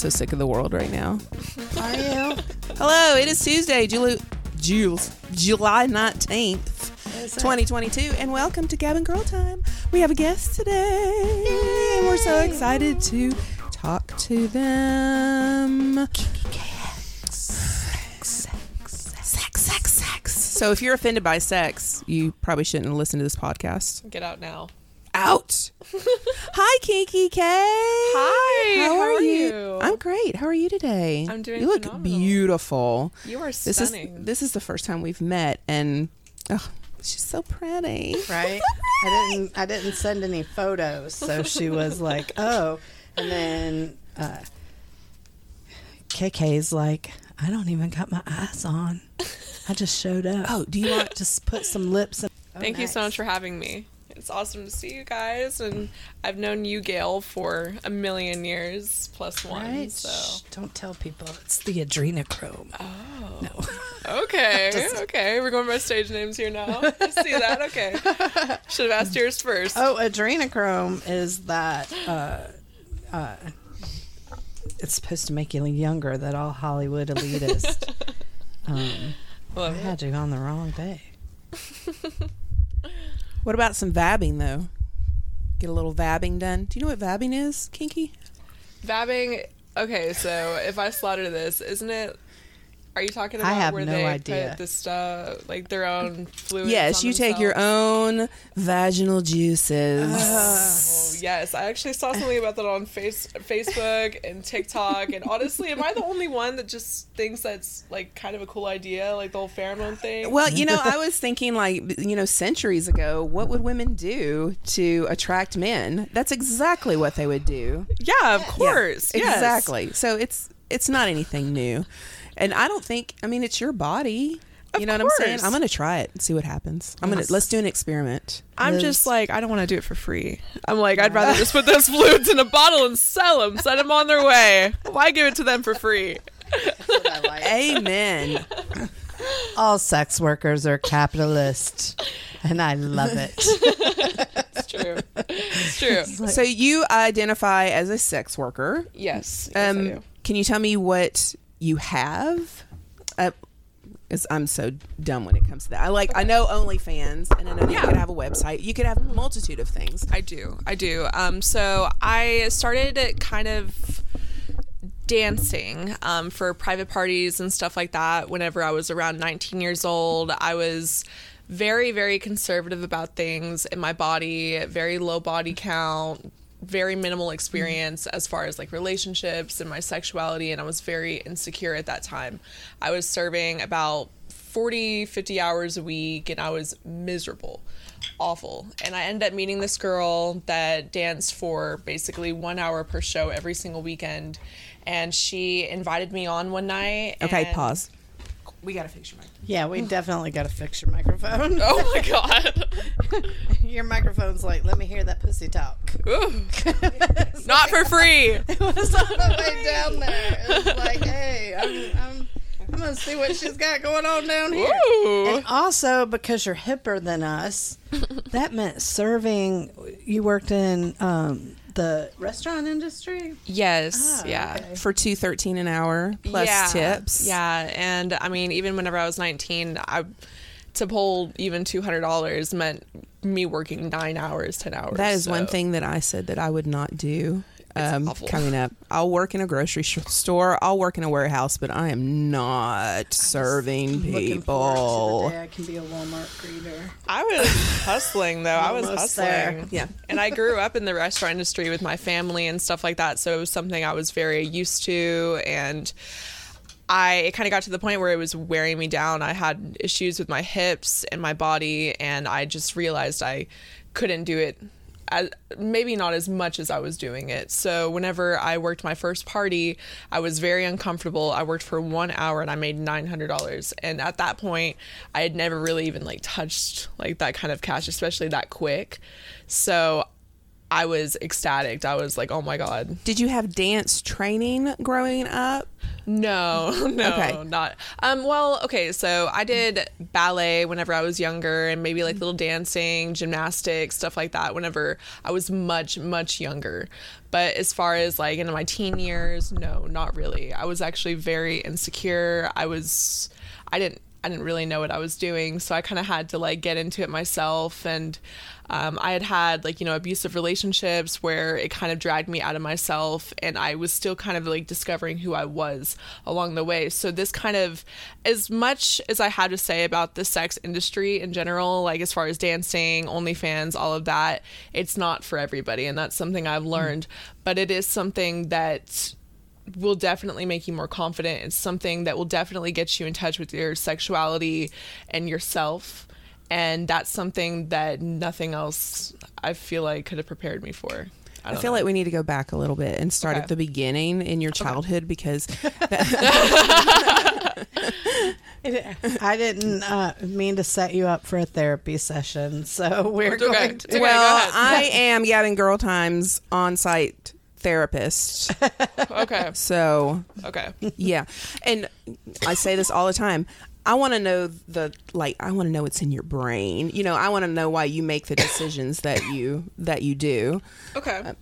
So sick of the world right now. Are you? Hello, it is Tuesday, July, Jules, July 19th. Is it? 2022, and welcome to Gab and Girl Time. We have a guest today, and we're so excited to talk to them. Sex, sex, sex. So, if you're offended by sex, you probably shouldn't listen to this podcast. Get out now. Out. Hi, Kiki K. Hi, How, how are, are you? you? I'm great. How are you today? I'm doing You look phenomenal. beautiful. You are stunning. This stunning. is this is the first time we've met, and oh, she's so pretty. Right? I didn't. I didn't send any photos, so she was like, "Oh," and then uh, KK's like, "I don't even got my eyes on. I just showed up. Oh, do you want? just put some lips." In- Thank you so much for having me. It's awesome to see you guys, and I've known you, Gail, for a million years plus one. Right? So Shh, don't tell people it's the adrenochrome. Oh no. okay, Just- okay, we're going by stage names here now. I see that. Okay, should have asked yours first. Oh, adrenochrome is that uh, uh, it's supposed to make you younger. That all Hollywood elitist. um, I Love it. had you on the wrong day. What about some vabbing though? Get a little vabbing done. Do you know what vabbing is, Kinky? Vabbing. Okay, so if I slaughter this, isn't it? Are you talking I about have where no they idea. put the stuff like their own fluids? yes, you take your own vaginal juices. Oh, yes, I actually saw something about that on face Facebook and TikTok. And honestly, am I the only one that just thinks that's like kind of a cool idea, like the whole pheromone thing? Well, you know, I was thinking like, you know, centuries ago, what would women do to attract men? That's exactly what they would do. yeah, of Yeah, course, yes. Exactly. So it's it's not anything new. And I don't think I mean it's your body. Of you know what I'm saying? I'm gonna try it and see what happens. I'm gonna let's do an experiment. I'm Liz. just like I don't want to do it for free. I'm like I'd rather just put those fluids in a bottle and sell them, send them on their way. Why give it to them for free? Amen. All sex workers are capitalist, and I love it. It's true. It's true. so you identify as a sex worker. Yes. yes I Um, do. can you tell me what you have? Uh, I'm so dumb when it comes to that. I like I know OnlyFans, and I know Yeah. you could have a website. You could have a multitude of things. I do. I do. Um, so I started kind of dancing um, for private parties and stuff like that whenever I was around 19 years old. I was very, very conservative about things in my body, very low body count, very minimal experience as far as like relationships and my sexuality. And I was very insecure at that time. I was serving about 40, 50 hours a week and I was miserable awful. And I ended up meeting this girl that danced for basically one hour per show every single weekend. And she invited me on one night. Okay, pause. We gotta fix your microphone. Yeah, we definitely got to fix your microphone. Oh my god. Your microphone's like, let me hear that pussy talk. Ooh, not for free. It was on the way down there. It was like, hey, I'm, I'm, I'm gonna see what she's got going on down here. Ooh. And also, because you're hipper than us, that meant serving. You worked in um, the restaurant industry. Yes. Ah, yeah. okay. For two thirteen an hour plus yeah, tips. Yeah, and I mean, even whenever I was 19, I to pull even $200 meant me working nine hours, 10 hours. That is one thing that I said that I would not do. Um, coming up, I'll work in a grocery sh- store. I'll work in a warehouse, but I am not serving Looking to people. the day I can be a Walmart greeter. I was hustling though. I was hustling. there. Yeah. And I grew up in the restaurant industry with my family and stuff like that. So it was something I was very used to. And I it kind of got to the point where it was wearing me down. I had issues with my hips and my body, and I just realized I couldn't do it. As, maybe not as much as I was doing it. So whenever I worked my first party, I was very uncomfortable. I worked for one hour and I made nine hundred dollars. And at that point, I had never really even like touched like that kind of cash, especially that quick. So I was ecstatic. I was like, oh my god. Did you have dance training growing up? No, no, Okay. not. Um, well, okay, so I did ballet whenever I was younger, and maybe like little dancing, gymnastics, stuff like that. Whenever I was much, much younger, but as far as like into my teen years, no, not really. I was actually very insecure. I was, I didn't. I didn't really know what I was doing, so I kind of had to like get into it myself. And um, I had had like you know abusive relationships where it kind of dragged me out of myself, and I was still kind of like discovering who I was along the way. So this kind of, as much as I had to say about the sex industry in general, like as far as dancing, OnlyFans, all of that, it's not for everybody, and that's something I've learned. But it is something that will definitely make you more confident. It's something that will definitely get you in touch with your sexuality and yourself. And that's something that nothing else I feel like could have prepared me for. I, don't feel know. like we need to go back a little bit and start Okay. at the beginning in your childhood because I didn't uh, mean to set you up for a therapy session, so we're okay. going to. okay. well, ahead. I am Gab and Girl Times on site therapist. okay. So Okay. yeah, and I say this all the time. I want to know the like. I want to know what's in your brain. You know, I want to know why you make the decisions that you that you do. Okay.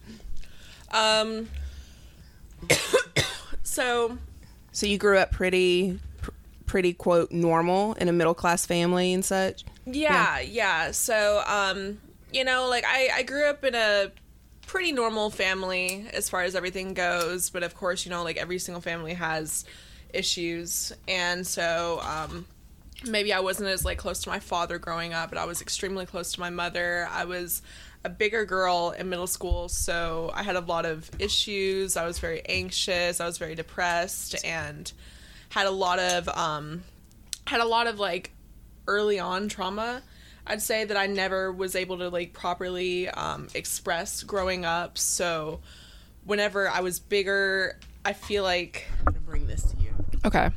Um. so So you grew up pretty, pr- pretty quote normal in a middle class family and such. Yeah, yeah. So, um, you know, like I, I grew up in a pretty normal family as far as everything goes, but of course, you know, like every single family has issues, and so, um, maybe I wasn't as like close to my father growing up, but I was extremely close to my mother. I was a bigger girl in middle school, so I had a lot of issues. I was very anxious. I was very depressed, and had a lot of um, had a lot of like early on trauma. I'd say that I never was able to like properly um, express growing up. So whenever I was bigger, I feel like I'm gonna bring this to you. Okay.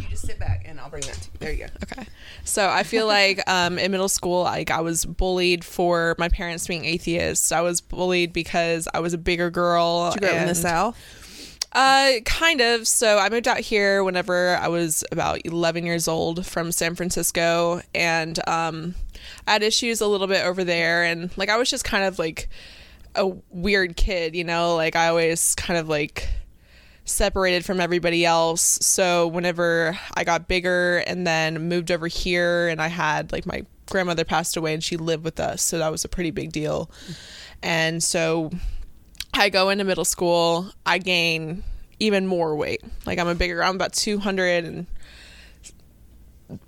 You just sit back and I'll bring that to you. There you go. Okay. So I feel like um, in middle school, like I was bullied for my parents being atheists. I was bullied because I was a bigger girl. You grew up in the south. Uh, kind of. So I moved out here whenever I was about 11 years old from San Francisco, and um, I had issues a little bit over there, and like I was just kind of like a weird kid, you know. Like I always kind of like separated from everybody else. So whenever I got bigger and then moved over here, and I had like my grandmother passed away, and she lived with us, so that was a pretty big deal. And so I go into middle school, I gain even more weight. Like I'm a bigger, I'm about 200 and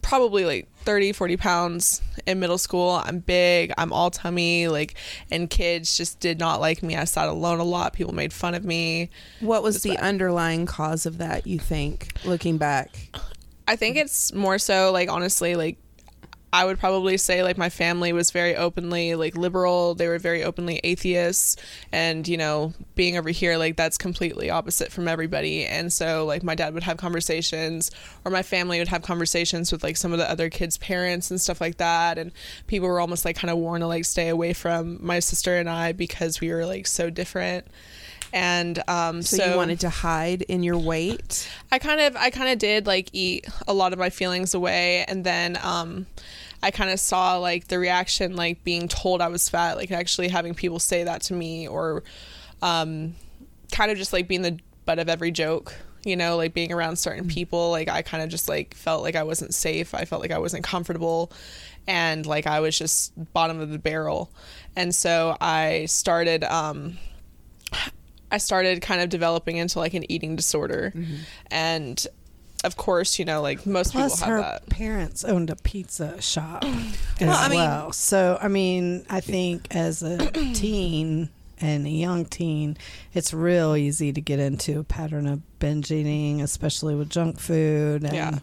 probably like 30, 40 pounds in middle school. I'm big, I'm all tummy, like, and kids just did not like me. I sat alone a lot. People made fun of me. What was the underlying cause of that? You think, looking back? I think it's more so like honestly like I would probably say like my family was very openly like liberal. They were very openly atheists and you know, being over here like that's completely opposite from everybody. And so like my dad would have conversations or my family would have conversations with like some of the other kids' parents and stuff like that and people were almost like kind of warned to like stay away from my sister and I because we were like so different. And um So, you wanted to hide in your weight? I kind of I kind of did like eat a lot of my feelings away. And then um I kind of saw like the reaction like being told I was fat like actually having people say that to me or um kind of just like being the butt of every joke you know like being around certain people. Like I kind of just like felt like I wasn't safe. I felt like I wasn't comfortable. And like I was just bottom of the barrel. And so I started um I started kind of developing into like an eating disorder. Mm-hmm. And of course, you know, like most Plus, people have her that. parents owned a pizza shop as Well, I mean- well. So, I mean, I think as a teen and a young teen, it's real easy to get into a pattern of binge eating, especially with junk food and Yeah.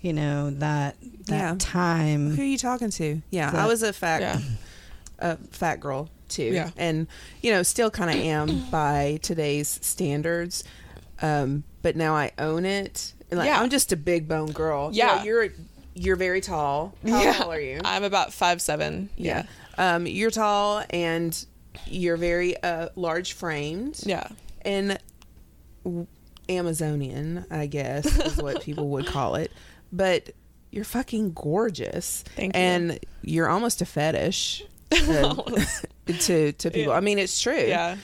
you know that that Yeah. time. Who are you talking to? Yeah, I was a fat, Yeah. a fat girl too. Yeah. and you know, still kind of am by today's standards. Um, but now I own it. And, Like, Yeah. I'm just a big bone girl. Yeah. you're you're very tall. How yeah. tall are you? I'm about five seven. yeah. Um, you're tall and you're very uh, large framed. Yeah. and w- Amazonian, I guess is what people would call it. But you're fucking gorgeous, Thank you. and you're almost a fetish uh, to to people. Yeah. I mean, it's true. Yeah.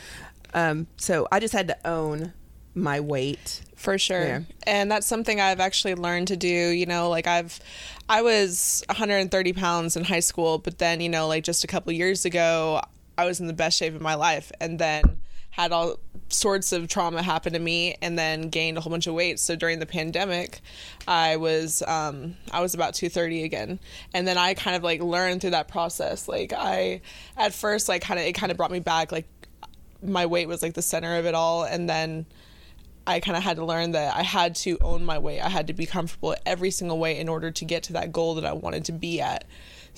Um. So I just had to own my weight. For sure. Yeah. And that's something I've actually learned to do. You know, like I've, I was 130 pounds in high school, but then, you know, like just a couple years ago, I was in the best shape of my life and then had all sorts of trauma happen to me and then gained a whole bunch of weight. So during the pandemic, I was, um, I was about 230 again. And then I kind of like learned through that process. Like I, at first, like kind of, it kind of brought me back. Like my weight was like the center of it all. And then, I kind of had to learn that I had to own my weight. I had to be comfortable every single weight in order to get to that goal that I wanted to be at.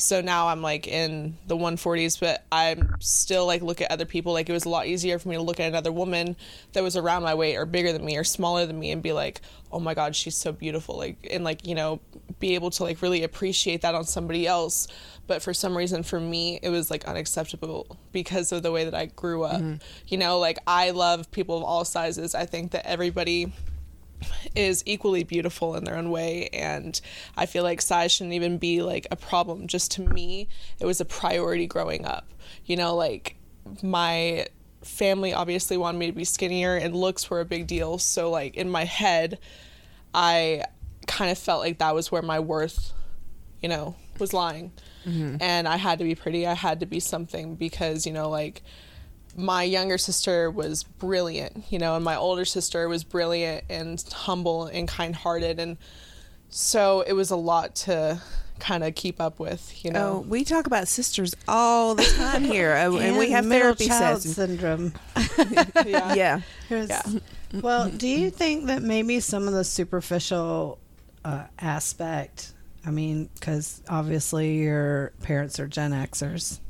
So now I'm like in the 140s, but I'm still like look at other people. Like it was a lot easier for me to look at another woman that was around my weight or bigger than me or smaller than me and be like, oh my God, she's so beautiful. Like, and like, you know, be able to like really appreciate that on somebody else. But for some reason, for me, it was like unacceptable because of the way that I grew up. Mm-hmm. You know, like I love people of all sizes. I think that everybody is equally beautiful in their own way and i feel like size shouldn't even be like a problem. Just to me it was a priority growing up. You know like my family obviously wanted me to be skinnier and looks were a big deal. So like in my head i kind of felt like that was where my worth you know was lying. Mm-hmm. And i had to be pretty. I had to be something because you know like my younger sister was brilliant, you know, and my older sister was brilliant and humble and kind hearted. And so it was a lot to kind of keep up with, you Oh, know. we talk about sisters all the time here, uh, and we have middle therapy child sessions. syndrome. yeah. Yeah. Yeah. Well, do you think that maybe some of the superficial uh, aspect? I mean, because obviously your parents are Gen Xers,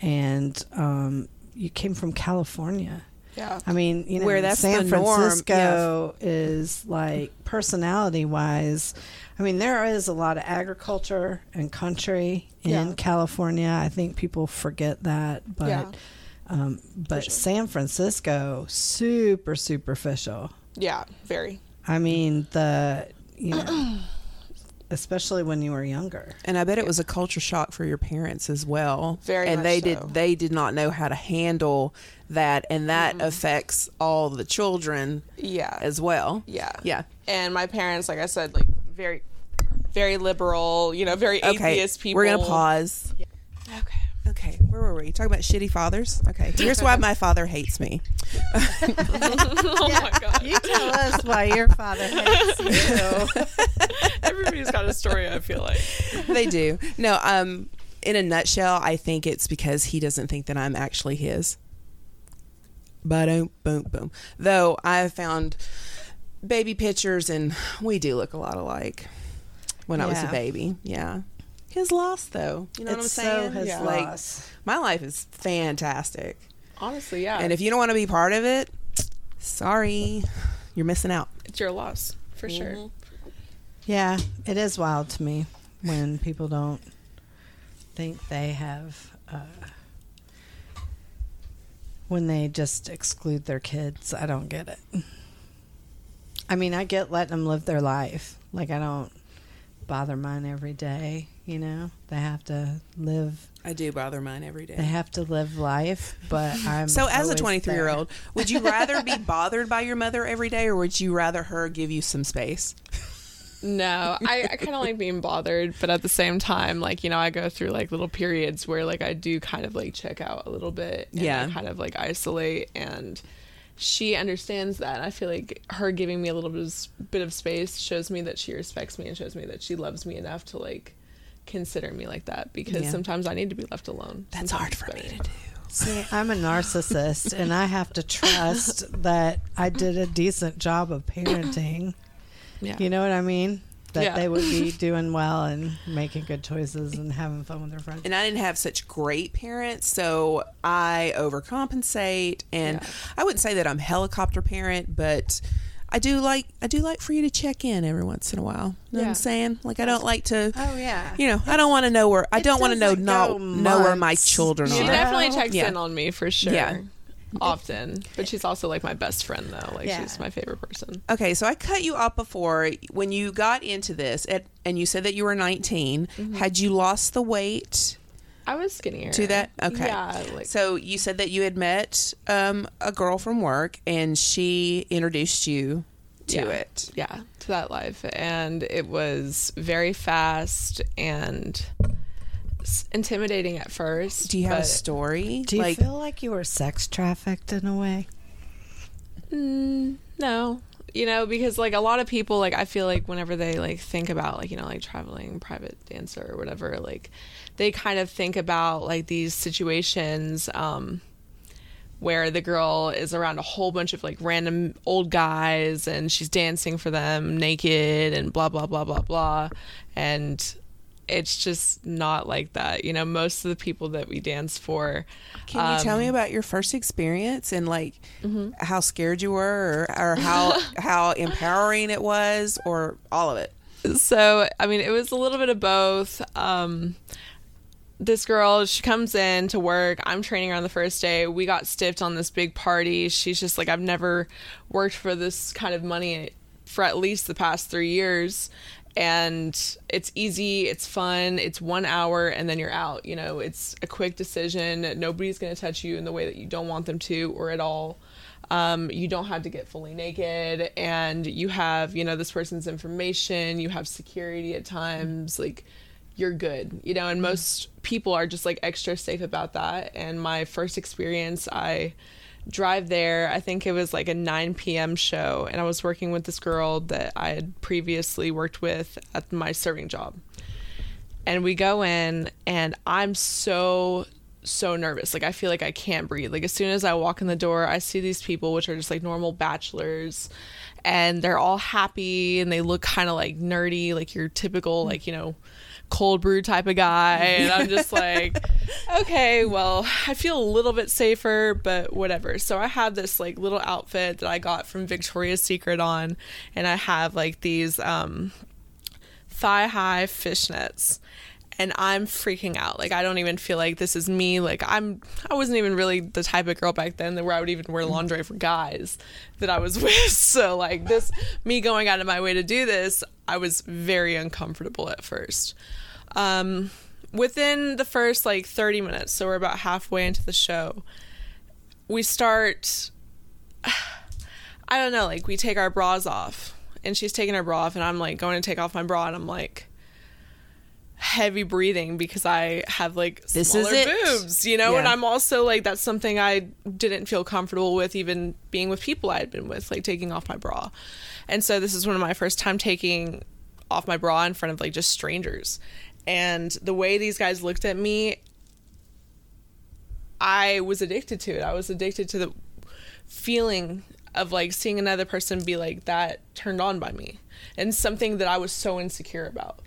and um, you came from California. Yeah. I mean, you know, Where that's San Francisco is like personality wise. I mean, there is a lot of agriculture and country in Yeah. California. I think people forget that, but Yeah. um, but sure. San Francisco super superficial. Yeah, very. I mean, the you know, especially when you were younger. And I bet it was a culture shock for your parents as well. Very and much they so. did they did not know how to handle that and that mm-hmm. affects all the children Yeah. as well. yeah. Yeah. And my parents, like I said, like very, very liberal, you know, very Okay. atheist people. We're gonna pause. Okay. Okay, where were we? Talking about shitty fathers? Okay. Here's why my father hates me. oh my God. You tell us why your father hates you. Everybody's got a story, I feel like. they do. No, um in a nutshell, I think it's because he doesn't think that I'm actually his. But boom, boom, boom. Though I have found baby pictures and we do look a lot alike when I was a baby. Yeah. His loss though. You know what I'm saying? so his Yeah. Like loss. my life is fantastic. Honestly, yeah. And if you don't want to be part of it, sorry. You're missing out. it's your loss, for sure. Yeah, it is wild to me when people don't think they have. Uh, when they just exclude their kids, I don't get it. I mean, I get letting them live their life. Like, I don't bother mine every day, you know? They have to live. I do bother mine every day. They have to live life, but I'm So, as a always 23 year old, would you rather be bothered by your mother every day or would you rather her give you some space? No, I, I kind of like being bothered, but at the same time, like, you know, I go through like little periods where like I do kind of like check out a little bit. And Yeah. I kind of like isolate and she understands that. I feel like her giving me a little bit of, bit of space shows me that she respects me and shows me that she loves me enough to like consider me like that because Yeah. sometimes I need to be left alone. That's Sometimes hard for me to do. See, I'm a narcissist and I have to trust that I did a decent job of parenting. Yeah. You know what I mean? That Yeah. they would be doing well and making good choices and having fun with their friends. and I didn't have such great parents, so I overcompensate. And Yeah. I wouldn't say that I'm helicopter parent, but I do like I do like for you to check in every once in a while. You know what I'm saying? Like I don't like to. Oh yeah. You know, I don't want to know where I It don't want to know not know where my children She Yeah. are. definitely checks yeah. in on me for sure. Yeah. Often. But she's also like my best friend though. Like Yeah. she's my favorite person. Okay, so I cut you off before when you got into this, at, and you said that you were 19. Mm-hmm. Had you lost the weight I was skinnier. to that? Okay. Yeah. Like So you said that you had met um, a girl from work, and she introduced you to Yeah. it. yeah, to that life. And it was very fast and intimidating at first. Do you have a story? Do you like, feel like you were sex trafficked in a way? Mm, no. You know, because like a lot of people, like I feel like whenever they like think about like you know like traveling private dancer or whatever, like they kind of think about like these situations um, where the girl is around a whole bunch of like random old guys and she's dancing for them naked and blah blah blah blah blah, and it's just not like that. You know, most of the people that we dance for. can you tell um, me about your first experience and like Mm-hmm. how scared you were, or, or how how empowering it was, or all of it? so i mean it was a little bit of both um this girl she comes in to work i'm training her on the first day we got stiffed on this big party she's just like i've never worked for this kind of money for at least the past three years and it's easy it's fun it's one hour and then you're out you know? It's a quick decision. Nobody's going to touch you in the way that you don't want them to or at all. Um, you don't have to get fully naked and you have you know this person's information you have security at times like you're good you know? And most people are just like extra safe about that. And my first experience i drive there i think it was like a 9 p.m show and i was working with this girl that i had previously worked with at my serving job. And we go in and i'm so so nervous. Like i feel like i can't breathe. Like as soon as i walk in the door i see these people which are just like normal bachelors and they're all happy and they look kind of like nerdy like your typical like you know cold brew type of guy and i'm just like okay well i feel a little bit safer but whatever so i have this like little outfit that i got from victoria's secret on and i have like these um thigh high fishnets and I'm freaking out. Like I don't even feel like this is me. Like I'm I wasn't even really the type of girl back then that where I would even wear lingerie for guys that I was with. So like this me going out of my way to do this, I was very uncomfortable at first. Um within the first like 30 minutes, so we're about halfway into the show, we start I don't know, like we take our bras off and she's taking her bra off and I'm like going to take off my bra and I'm like heavy breathing because I have like This smaller boobs, you know, and I'm also like that's something I didn't feel comfortable with even being with people I had been with, like taking off my bra. And so this is one of my first time taking off my bra in front of like just strangers. And the way these guys looked at me, I was addicted to it. I was addicted to the feeling of like seeing another person be like that turned on by me and something that I was so insecure about.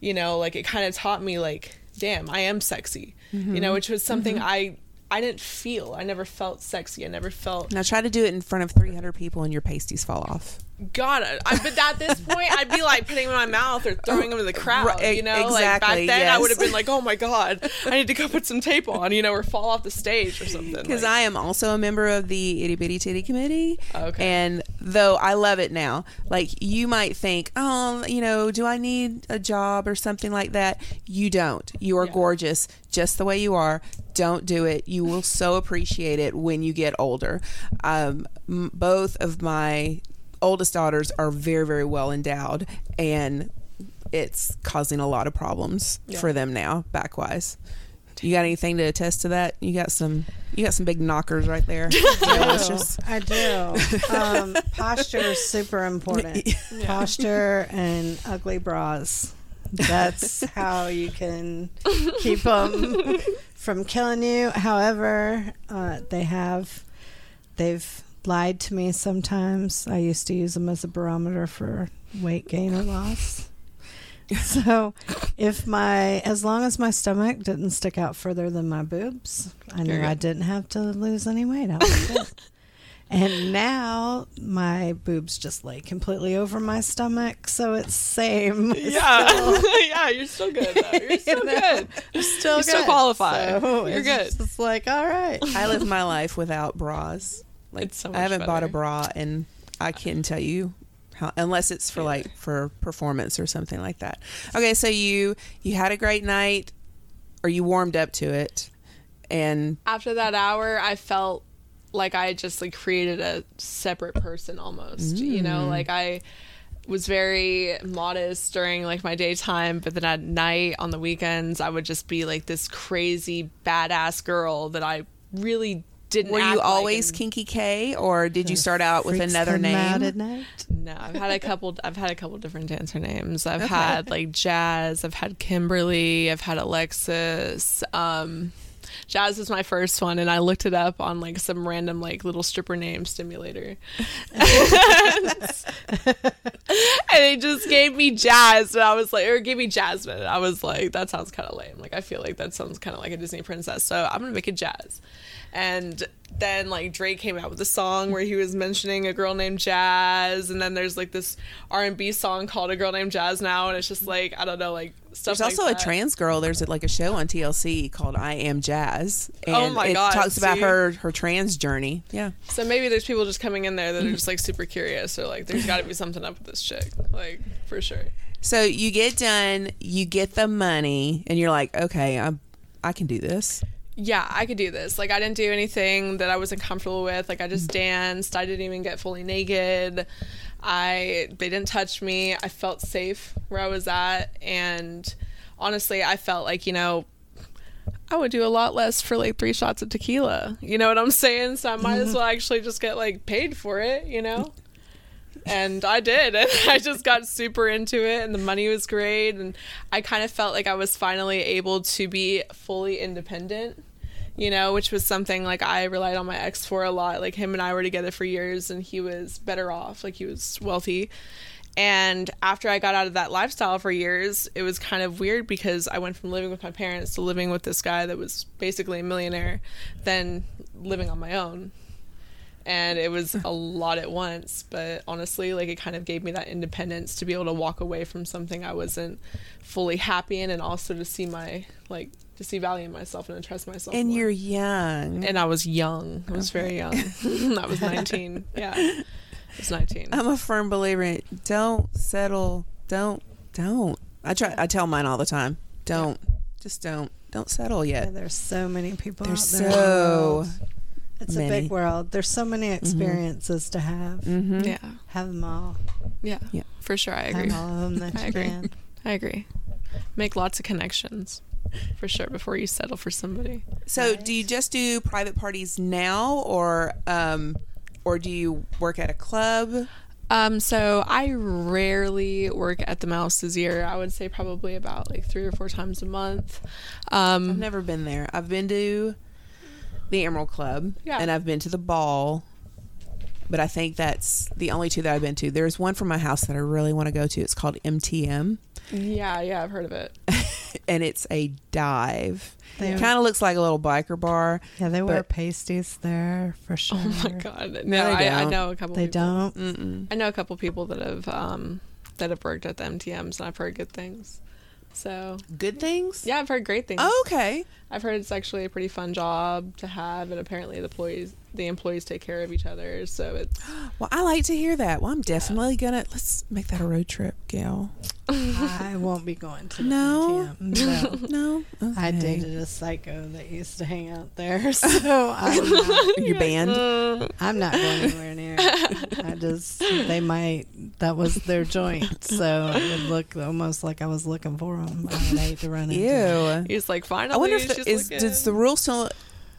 You know, like it kind of taught me like, damn, I am sexy. You know, mm-hmm. which was something mm-hmm. I I didn't feel. I never felt sexy. I never felt Now try to do it in front of 300 people and your pasties fall off. God, I, but at this point, I'd be like putting them in my mouth or throwing them to the crowd. Right, you know, like exactly, back then, I would have been like, "Oh my God, I need to go put some tape on," you know, or fall off the stage or something. Because like, I am also a member of the Itty Bitty Titty Committee. Okay. And though I love it now, like you might think, oh, you know, do I need a job or something like that? You don't. You are Yeah. gorgeous just the way you are. Don't do it. You will so appreciate it when you get older. Um, m- both of my oldest daughters are very, very well endowed, and it's causing a lot of problems Yeah. for them now, back wise. You got anything to attest to that? You got some. You got some big knockers right there. Delicious. I do. Um, posture is super important. Posture and ugly bras. That's how you can keep them from killing you. However, uh, they have they've lied to me sometimes. I used to use them as a barometer for weight gain or loss. So, if my as long as my stomach didn't stick out further than my boobs, I knew I didn't have to lose any weight. I was good. And now my boobs just lay completely over my stomach, so it's same. It's Yeah, still- yeah, you're still good. Though. You're still You know? good. I'm still You still good. qualify. So You're it's good. It's like all right. I live my life without bras. Like It's so I haven't bought a bra, and I can't tell you how, unless it's for like for performance or something like that. Okay, so you you had a great night, or you warmed up to it, and After that hour, I felt like I just like created a separate person almost. You know, like I was very modest during like my daytime, but then at night on the weekends, I would just be like this crazy badass girl that I really didn't. were act you like always and- Kinky K, or did you start out with Freaks another them out name? at night. No, I've had a couple. I've had a couple different dancer names. I've had like Jazz. I've had Kimberly. I've had Alexis. Um, Jazz was my first one, and I looked it up on like some random like little stripper name stimulator, and it just gave me Jazz, and I was like, or gave me Jasmine, and I was like, that sounds kind of lame. Like I feel like that sounds kind of like a Disney princess, so I'm gonna make it Jazz. And then like Drake came out with a song where he was mentioning a girl named Jazz, and then there's like this R and B song called "A Girl Named Jazz" now, and it's just like I don't know, like. There's like also that. a trans girl. There's like a show on TLC called I Am Jazz, oh and Oh my it God, talks about her her trans journey. Yeah, So maybe there's people just coming in there that are just like super curious, or like there's got to be something up with this chick, like for sure. So you get done, you get the money, and you're like, okay, I'm, I can do this. yeah, I could do this. Like, I didn't do anything that I wasn't comfortable with. Like, I just mm-hmm. danced. I didn't even get fully naked. I they didn't touch me. I felt safe where I was at, and honestly, I felt like you know. I would do a lot less for like three shots of tequila. You know what I'm saying? So I might as well actually just get like paid for it, you know? and I did. And I just got super into it, and the money was great. And I kind of felt like I was finally able to be fully independent, you know, which was something like I relied on my ex for a lot. Like him and I were together for years, and he was better off, like he was wealthy. And after I got out of that lifestyle for years, it was kind of weird because I went from living with my parents to living with this guy that was basically a millionaire, then living on my own and it was a lot at once but honestly like it kind of gave me that independence to be able to walk away from something i wasn't fully happy in and also to see my like to see value in myself and to trust myself And more. you're young. and i was young i was very young i was 19 yeah i was 19 I'm a firm believer in don't settle. Don't don't. I try. I tell mine all the time. Don't. Just don't. Don't settle Yeah, yet. there's so many people There's out there. so world. It's a big world. There's so many experiences to have. Mm-hmm. yeah Have them all. yeah Yeah. for sure i agree Have all of them that I you agree. can. i agree make lots of connections for sure before you settle for somebody So, do you just do private parties now, or um, or do you work at a club? Um, so I rarely work at the Mouse this year. I would say probably about like three or four times a month. I've Um, never been there. I've been to the Emerald Club, Yeah. and I've been to the ball. But I think that's the only two that I've been to. There's one from my house that I really want to go to. It's called MTM, yeah, yeah, I've heard of it. and it's a dive. They- It kind of looks like a little biker bar. Yeah, they wear pasties there for sure. Oh my god, no, No, they I, I don't. know a couple. They people. don't. Mm-mm. I know a couple people that have um that have worked at the MTMs, and I've heard good things. So Good things. yeah, I've heard great things. Oh, okay. I've heard it's actually a pretty fun job to have, and apparently the employees the employees take care of each other. So it's Well, I like to hear that. Well, I'm definitely gonna let's make that a road trip, Gail. I won't be going to the No? MTM. No. No, I dated a psycho that used to hang out there, so I'm not, your band. I'm not going anywhere near. it. I just they might that was their joint, so it would look almost like I was looking for them. I would hate to run into. them. Ew. he's like finally. I wonder if the, she's is does the rule still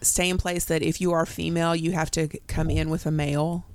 stay in place that if you are female, you have to come in with a male.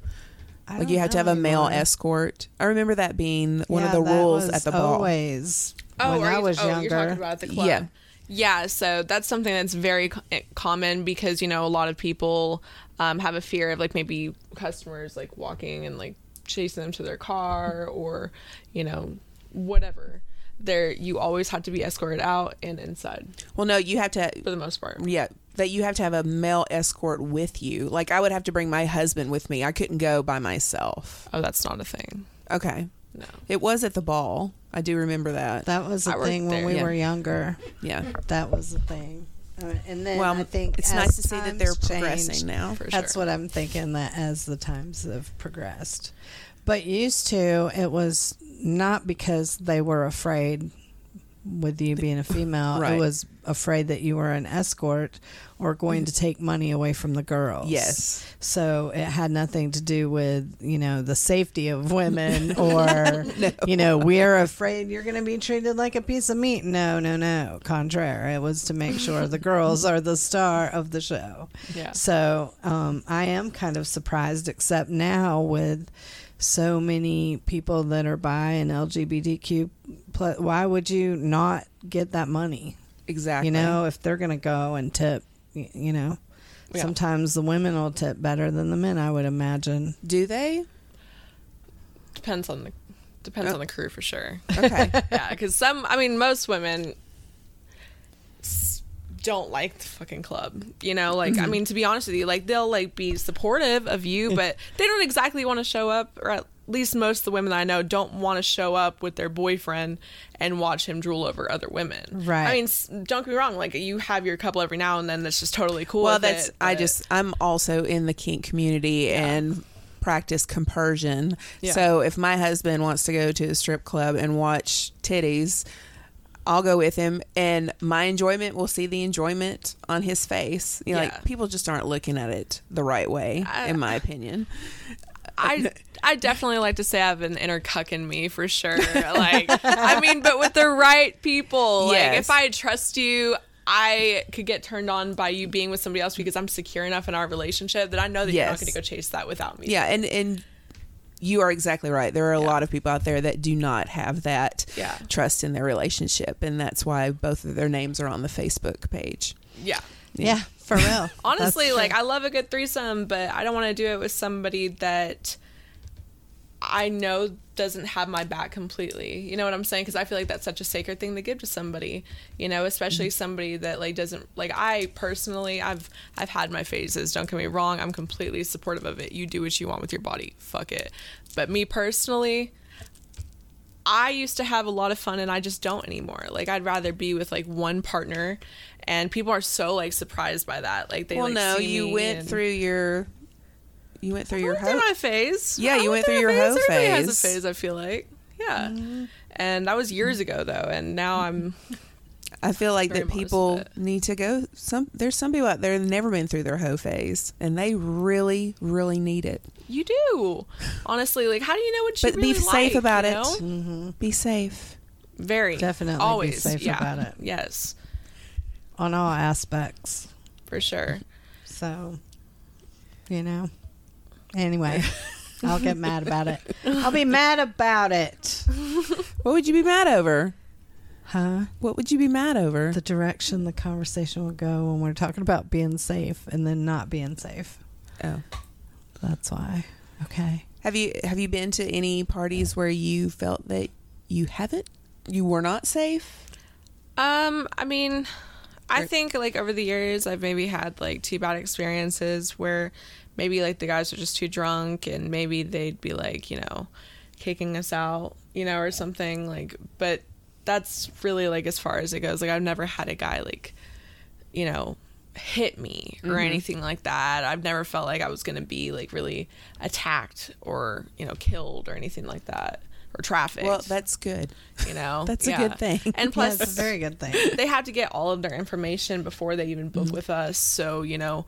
I Like you have to have a male anymore. escort. I remember that being one Yeah, of the rules at the ball. Always Oh, when are I you- was oh, younger. you're talking about the club. Yeah. Yeah, so that's something that's very co- eh, common because you know a lot of people um, have a fear of like maybe customers like walking and like chasing them to their car or you know whatever. There, you always have to be escorted out and inside Well, no, you have to. for the most part. Yeah, that you have to have a male escort with you. Like I would have to bring my husband with me. I couldn't go by myself. Oh, that's not a thing. Okay. No. It was at the ball. I do remember that. That was I a worked thing when there, we yeah. were younger. Yeah. That was a thing. Uh, and then Well, I think it's nice to see that they're times progressing now. For That's sure. what I'm thinking that as the times have progressed. But used to, it was not because they were afraid with you being a female. Right. It was afraid that you were an escort or going to take money away from the girls. Yes. So it had nothing to do with, you know, the safety of women or, you know, we're afraid you're going to be treated like a piece of meat. No, no, no. Contraire. It was to make sure the girls are the star of the show. Yeah. So um, I am kind of surprised, except now with so many people that are bi and LGBTQ, plus, why would you not get that money? Exactly. You know, if they're going to go and tip, you know, Yeah. sometimes the women will tip better than the men, I would imagine. do they? Depends on the depends Oh. on the crew for sure. Okay. yeah, because some, I mean, most women s- don't like the fucking club. You know, like I mm-hmm. mean, to be honest with you, like they'll like be supportive of you, but they don't exactly want to show up, or at least most of the women that I know don't want to show up with their boyfriend and watch him drool over other women. Right. I mean, don't get me wrong. Like you have your couple every now and then. That's just totally cool. well, that's it, I just I'm also in the kink community and practice compersion. Yeah. So if my husband wants to go to a strip club and watch titties, I'll go with him and my enjoyment will see the enjoyment on his face. You know, Yeah. like people just aren't looking at it the right way, I- in my opinion. I I definitely like to say I have an inner cuck in me for sure. Like I mean, but with the right people. Like if I trust you, I could get turned on by you being with somebody else because I'm secure enough in our relationship that I know that you're not going to go chase that without me. Yeah, and and you are exactly right. There are a Yeah. lot of people out there that do not have that Yeah. trust in their relationship, and that's why both of their names are on the Facebook page. Yeah. Yeah, for real. Honestly, That's like true. I love a good threesome, but I don't want to do it with somebody that I know doesn't have my back completely. You know what I'm saying? Because I feel like that's such a sacred thing to give to somebody. You know, especially Mm-hmm. somebody that like doesn't like. I personally, I've I've had my phases. Don't get me wrong. I'm completely supportive of it. You do what you want with your body. Fuck it. But me personally, I used to have a lot of fun and I just don't anymore. Like I'd rather be with like one partner and people are so like surprised by that. Like they well, like, no, you went and- through your, you went through I your went through hoe. my phase. Yeah, I you went through my your hoe Everybody has a phase. phase, I feel like. Yeah. And that was years ago though, and now I'm I feel like Very that people need to go. Some there's some people out there that never been through their hoe phase, and they really, really need it. you do. Honestly, like how do you know what you But really be safe like, about you it. Mm-hmm. Be safe. Very. Definitely be Always. safe yeah. about it. Yes. on all aspects. For sure. So, you know. Anyway, I'll get mad about it. I'll be mad about it. What would you be mad over? Huh? What would you be mad over? The direction the conversation will go when we're talking about being safe and then not being safe. oh. That's why. Okay. Have you have you been to any parties where you felt that you haven't, you were not safe? Um, I mean, I think like over the years I've maybe had like two bad experiences where maybe like the guys are just too drunk and maybe they'd be like, you know, kicking us out, you know, or something like but that's really like as far as it goes. Like I've never had a guy like, you know, hit me or mm-hmm. anything like that. I've never felt like I was going to be like really attacked or, you know, killed or anything like that or trafficked. Well, that's good. you know. that's a good thing. And Plus, plus it's a very good thing. they have to get all of their information before they even book mm-hmm. with us. So, you know,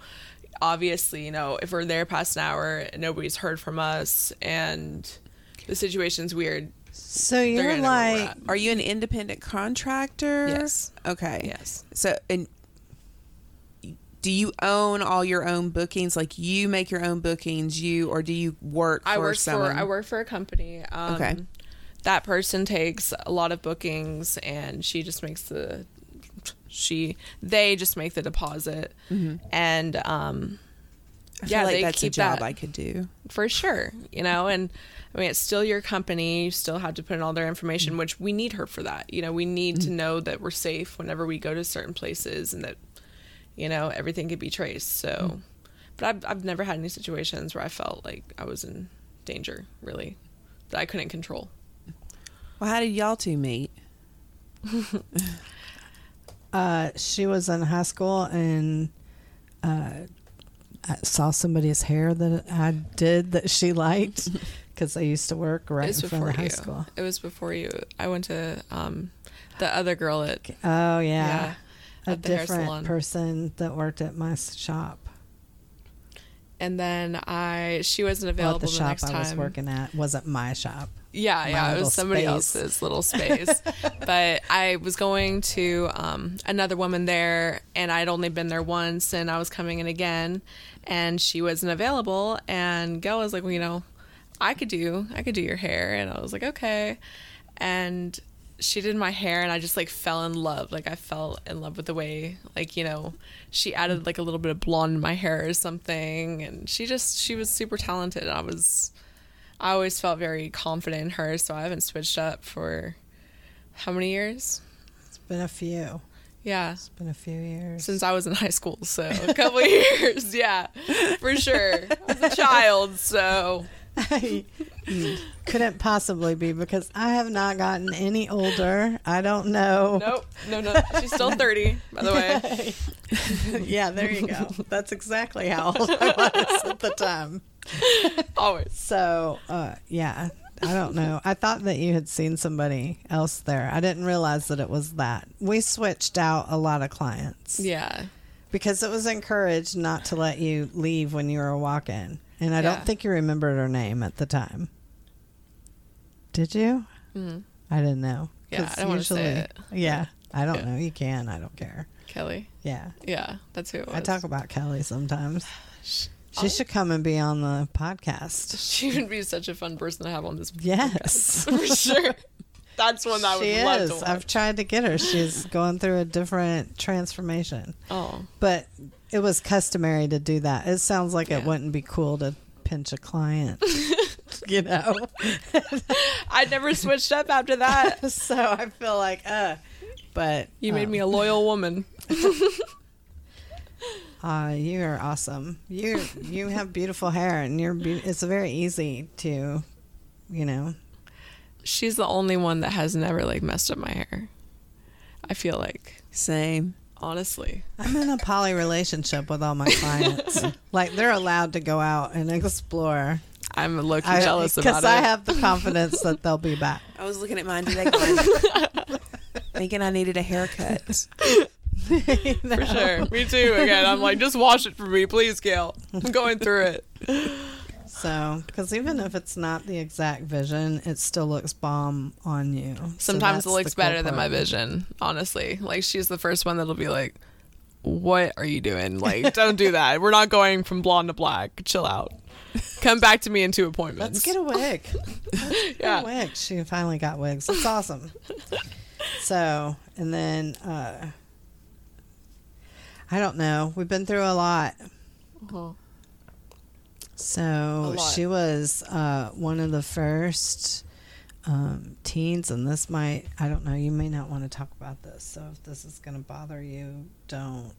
obviously, you know, if we're there past an hour and nobody's heard from us and the situation's weird, So you're gonna know where we're like. Are you an independent contractor? Yes. Okay. Yes. So and do you own all your own bookings? Like you make your own bookings, you or do you work I work someone? for I work for a company. Um, Okay. That person takes a lot of bookings and she just makes the she they just make the deposit. Mm-hmm. And um I Yeah, like that's a job that. I could do. for sure you know? And i mean it's still your company. You still have to put in all their information which we need her for that. You know we need to mm-hmm. know that we're safe whenever we go to certain places and that you know everything could be traced. So mm-hmm. but I've, I've never had any situations where i felt like i was in danger really that i couldn't control. Well, how did y'all two meet? Uh, she was in high school and uh, I saw somebody's hair that I did that she liked because I used to work right in front before of high you. school. it was before you. I went to um the other girl at Oh yeah, yeah. A at the hair different person that worked at my shop. And then i she wasn't available at the the, shop next I was working at wasn't my shop. Yeah, my yeah, it was somebody space. else's little space. but I was going to um, another woman there, and I'd only been there once, and I was coming in again, and she wasn't available. And Gail was like, "Well, you know, I could do, I could do your hair," and I was like, "Okay." And she did my hair, and I just like fell in love. Like I fell in love with the way, like you know, she added like a little bit of blonde in my hair or something, and she just she was super talented. I was. I always felt very confident in her, so I haven't switched up for how many years? It's been a few. Yeah, It's been a few years. since I was in high school, so a couple years. Yeah, for sure. I was a child, so couldn't possibly be because I have not gotten any older. I don't know. nope, no, no. She's still thirty, by the way. yeah, there you go. That's exactly how old I was at the time. Always. So, uh, yeah, I don't know. I thought that you had seen somebody else there. I didn't realize that it was that. We switched out a lot of clients Yeah, because it was encouraged not to let you leave when you were walking. And I Yeah. don't think you remembered her name at the time. Did you? Mhm. I didn't know. Yeah, I don't wanna say it. Yeah, I don't Yeah. know. You can. I don't care. Kelly. Yeah. Yeah, that's who it was. I talk about Kelly sometimes. She Oh. should come and be on the podcast. She would be such a fun person to have on this. Yes. podcast, for sure. That's one that I would she love is. to watch. I've tried to get her. She's going through a different transformation. oh, But it was customary to do that. It sounds like it wouldn't be cool to pinch a client. you know? I never switched up after that. so I feel like, uh, but You made um, me a loyal woman. Uh, you are awesome. You you have beautiful hair, and you're. Be- it's very easy to, you know. She's the only one that has never like messed up my hair. I feel like, Same. Honestly. I'm in a poly relationship with all my clients. like they're allowed to go out and explore. I'm low key jealous about because it. I have the confidence that they'll be back. I was looking at mine today, thinking I needed a haircut. for sure. Me too. Again, I'm like, just wash it for me, please, Gail. I'm going through it. So, because even if it's not the exact vision, it still looks bomb on you. Sometimes that's it the looks cool better than my vision, honestly. Like, she's the first one that'll be like, what are you doing? Like, don't do that. We're not going from blonde to black. Chill out. Come back to me in two appointments. Let's get a wig. yeah. a wig. She finally got wigs. It's awesome. so, and then uh I don't know. We've been through a lot. Uh-huh. So she was uh, one of the first um, teens, and this might, I don't know, you may not want to talk about this. So if this is going to bother you, don't,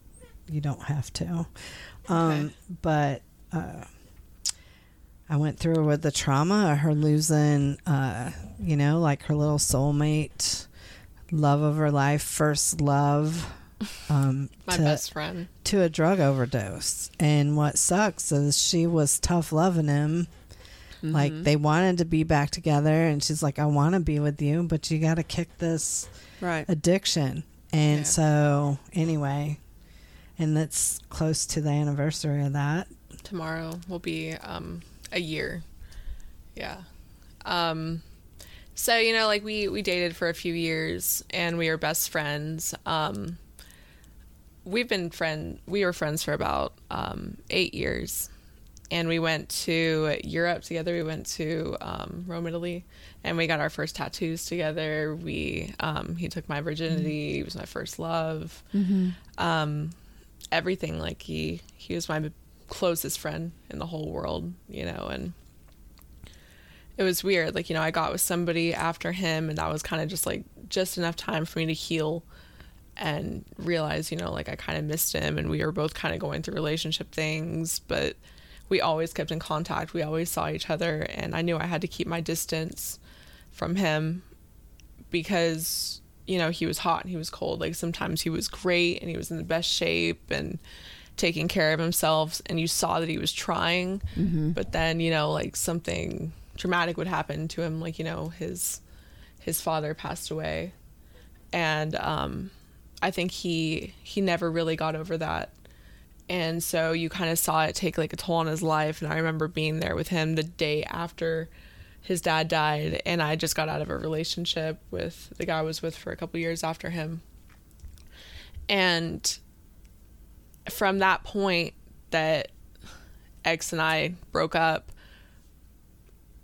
you don't have to. Um, Okay. But uh, I went through with the trauma of her losing, uh, you know, like her little soulmate, love of her life, first love. Um, My to- best friend. to a drug overdose. And what sucks is she was tough loving him. Like Mm-hmm. they wanted to be back together and she's like I want to be with you, but you got to kick this Right. addiction. And Yeah. so anyway, and that's close to the anniversary of that. tomorrow will be um a year yeah um so you know like we we dated for a few years and we were best friends um we've been friend we were friends for about um eight years and we went to Europe together. We went to um, Rome, Italy, and we got our first tattoos together. We um, he took my virginity. Mm-hmm. He was my first love. Um, everything like he he was my closest friend in the whole world, you know, and it was weird. Like you know, I got with somebody after him, and that was kind of just like just enough time for me to heal and realize, you know, like I kind of missed him, and we were both kind of going through relationship things, but we always kept in contact. We always saw each other, and I knew I had to keep my distance from him because you know he was hot and he was cold. Like sometimes he was great and he was in the best shape and taking care of himself, and you saw that he was trying, but then you know like something dramatic would happen to him, like you know his his father passed away, and um, I think he he never really got over that. And so you kind of saw it take like a toll on his life. And i remember being there with him the day after his dad died. And i just got out of a relationship with the guy i was with for a couple years after him. And from that point that x and i broke up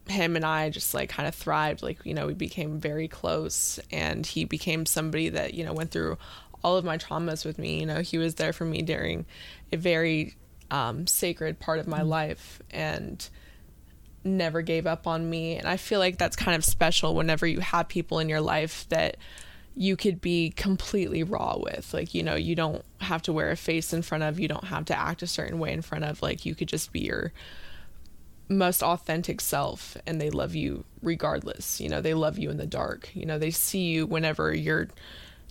him and i just like kind of thrived. Like you know we became very close. And he became somebody that you know went through all of my traumas with me you know he was there for me during a very um, sacred part of my life and never gave up on me. And i feel like that's kind of special whenever you have people in your life that you could be completely raw with. Like you know you don't have to wear a face in front of you don't have to act a certain way in front of. Like you could just be your most authentic self and they love you regardless. You know they love you in the dark. You know they see you whenever you're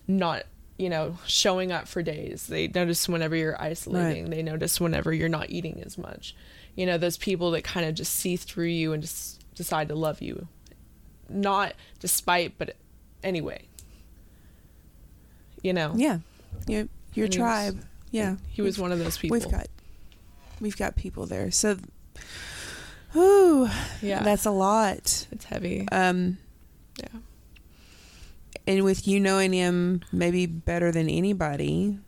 not you know showing up for days. They notice whenever you're isolating. Right. they notice whenever you're not eating as much. You know those people that kind of just see through you and just decide to love you. Not despite but anyway. You know? Yeah, your your And he was- tribe. yeah, he was one of those people. We've got we've got people there. So, ooh, yeah. That's a lot. it's heavy. Um, yeah and with you knowing him maybe better than anybody,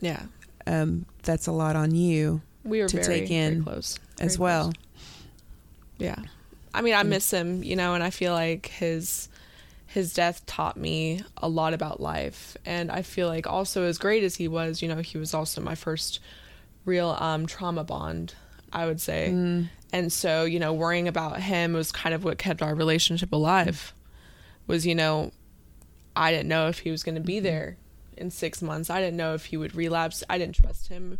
yeah um, that's a lot on you we were to very, take in close as Very well. close. Yeah. I mean, I miss him, you know, and I feel like his his death taught me a lot about life. And I feel like also as great as he was, you know, he was also my first real um trauma bond, I would say. Mm. And so, you know, worrying about him was kind of what kept our relationship alive. Was, you know, I didn't know if he was going to Mm-hmm. be there in 6 months. I didn't know if he would relapse. I didn't trust him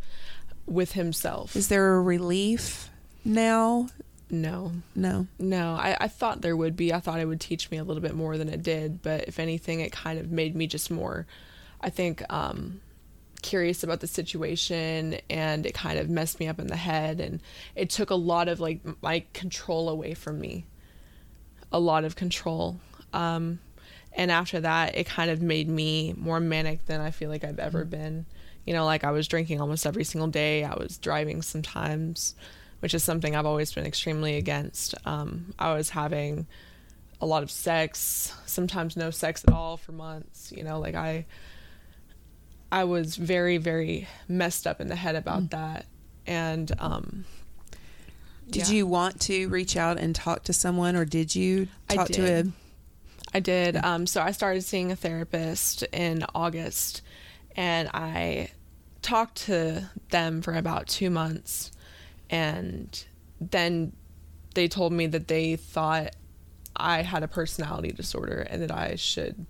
with himself. Is there a relief now? no. No. No, I, I thought there would be. I thought it would teach me a little bit more than it did. But if anything, it kind of made me just more, I think, um, curious about the situation and it kind of messed me up in the head. And it took a lot of like my control away from me. A lot of control. Um, and after that, it kind of made me more manic than I feel like I've ever been. You know, like I was drinking almost every single day. I was driving sometimes, which is something I've always been extremely against. Um, I was having a lot of sex, sometimes no sex at all for months. You know, like I, I was very, very messed up in the head about that. And um, Did yeah. you want to reach out and talk to someone, or did you talk to did. a? I did. Um, so I started seeing a therapist in August, and I talked to them for about two months, and then they told me that they thought I had a personality disorder and that I should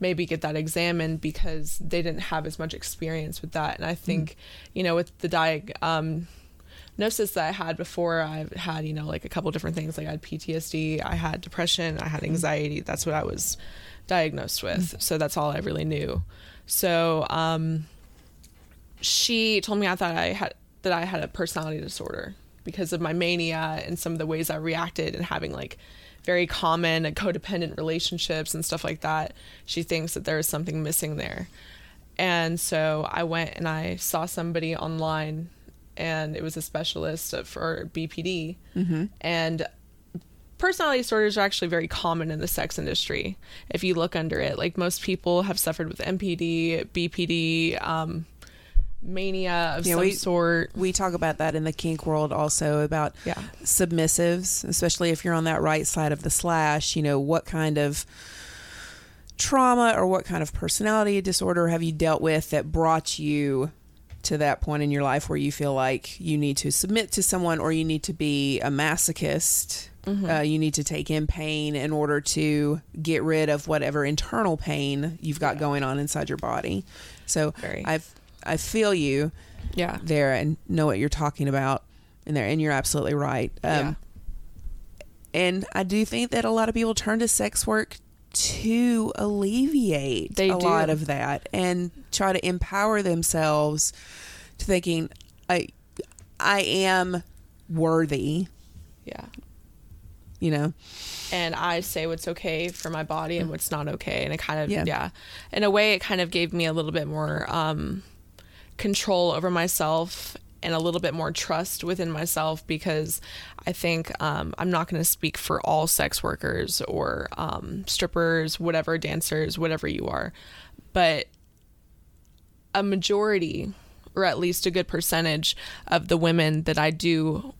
maybe get that examined because they didn't have as much experience with that. And I think, you know, with the diag um, diagnosis that I had before, I've had, you know, like a couple different things. Like I had PTSD, I had depression, I had anxiety. That's what I was diagnosed with. So that's all I really knew. So um, she told me I thought I had that I had a personality disorder because of my mania and some of the ways I reacted and having like very common and codependent relationships and stuff like that. She thinks that there is something missing there. And so I went and I saw somebody online and it was a specialist for BPD. And personality disorders are actually very common in the sex industry. If you look under it, like most people have suffered with MPD, BPD, um, mania of Yeah, some we- sort. we talk about that in the kink world also about Yeah. submissives, especially if you're on that right side of the slash, you know, what kind of trauma or what kind of personality disorder have you dealt with that brought you to that point in your life where you feel like you need to submit to someone or you need to be a masochist. Uh, you need to take in pain in order to get rid of whatever internal pain you've got going on inside your body. So. I've I feel you Yeah. there and know what you're talking about in there and you're absolutely right um, Yeah. and i do think that a lot of people turn to sex work to alleviate They a do. lot of that and try to empower themselves to thinking i i am worthy Yeah. you know and I say what's okay for my body and what's not okay. And it kind of, Yeah. yeah. In a way, it kind of gave me a little bit more um, control over myself and a little bit more trust within myself because I think um, I'm not going to speak for all sex workers or um, strippers, whatever, dancers, whatever you are. But a majority, or at least a good percentage, of the women that I do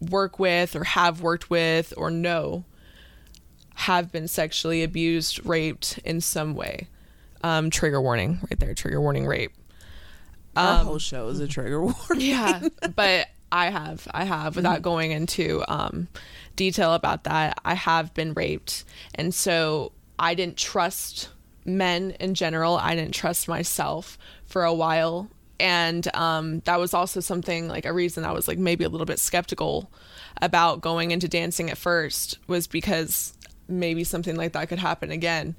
work with or have worked with or know have been sexually abused, raped in some way. Um, trigger warning right there, trigger warning rape. Our whole show is a trigger warning Yeah, but I have, I have, without going into um, detail about that, I have been raped, and so I didn't trust men in general. I didn't trust myself for a while, and um, that was also something like a reason I was like maybe a little bit skeptical about going into dancing at first was because maybe something like that could happen again.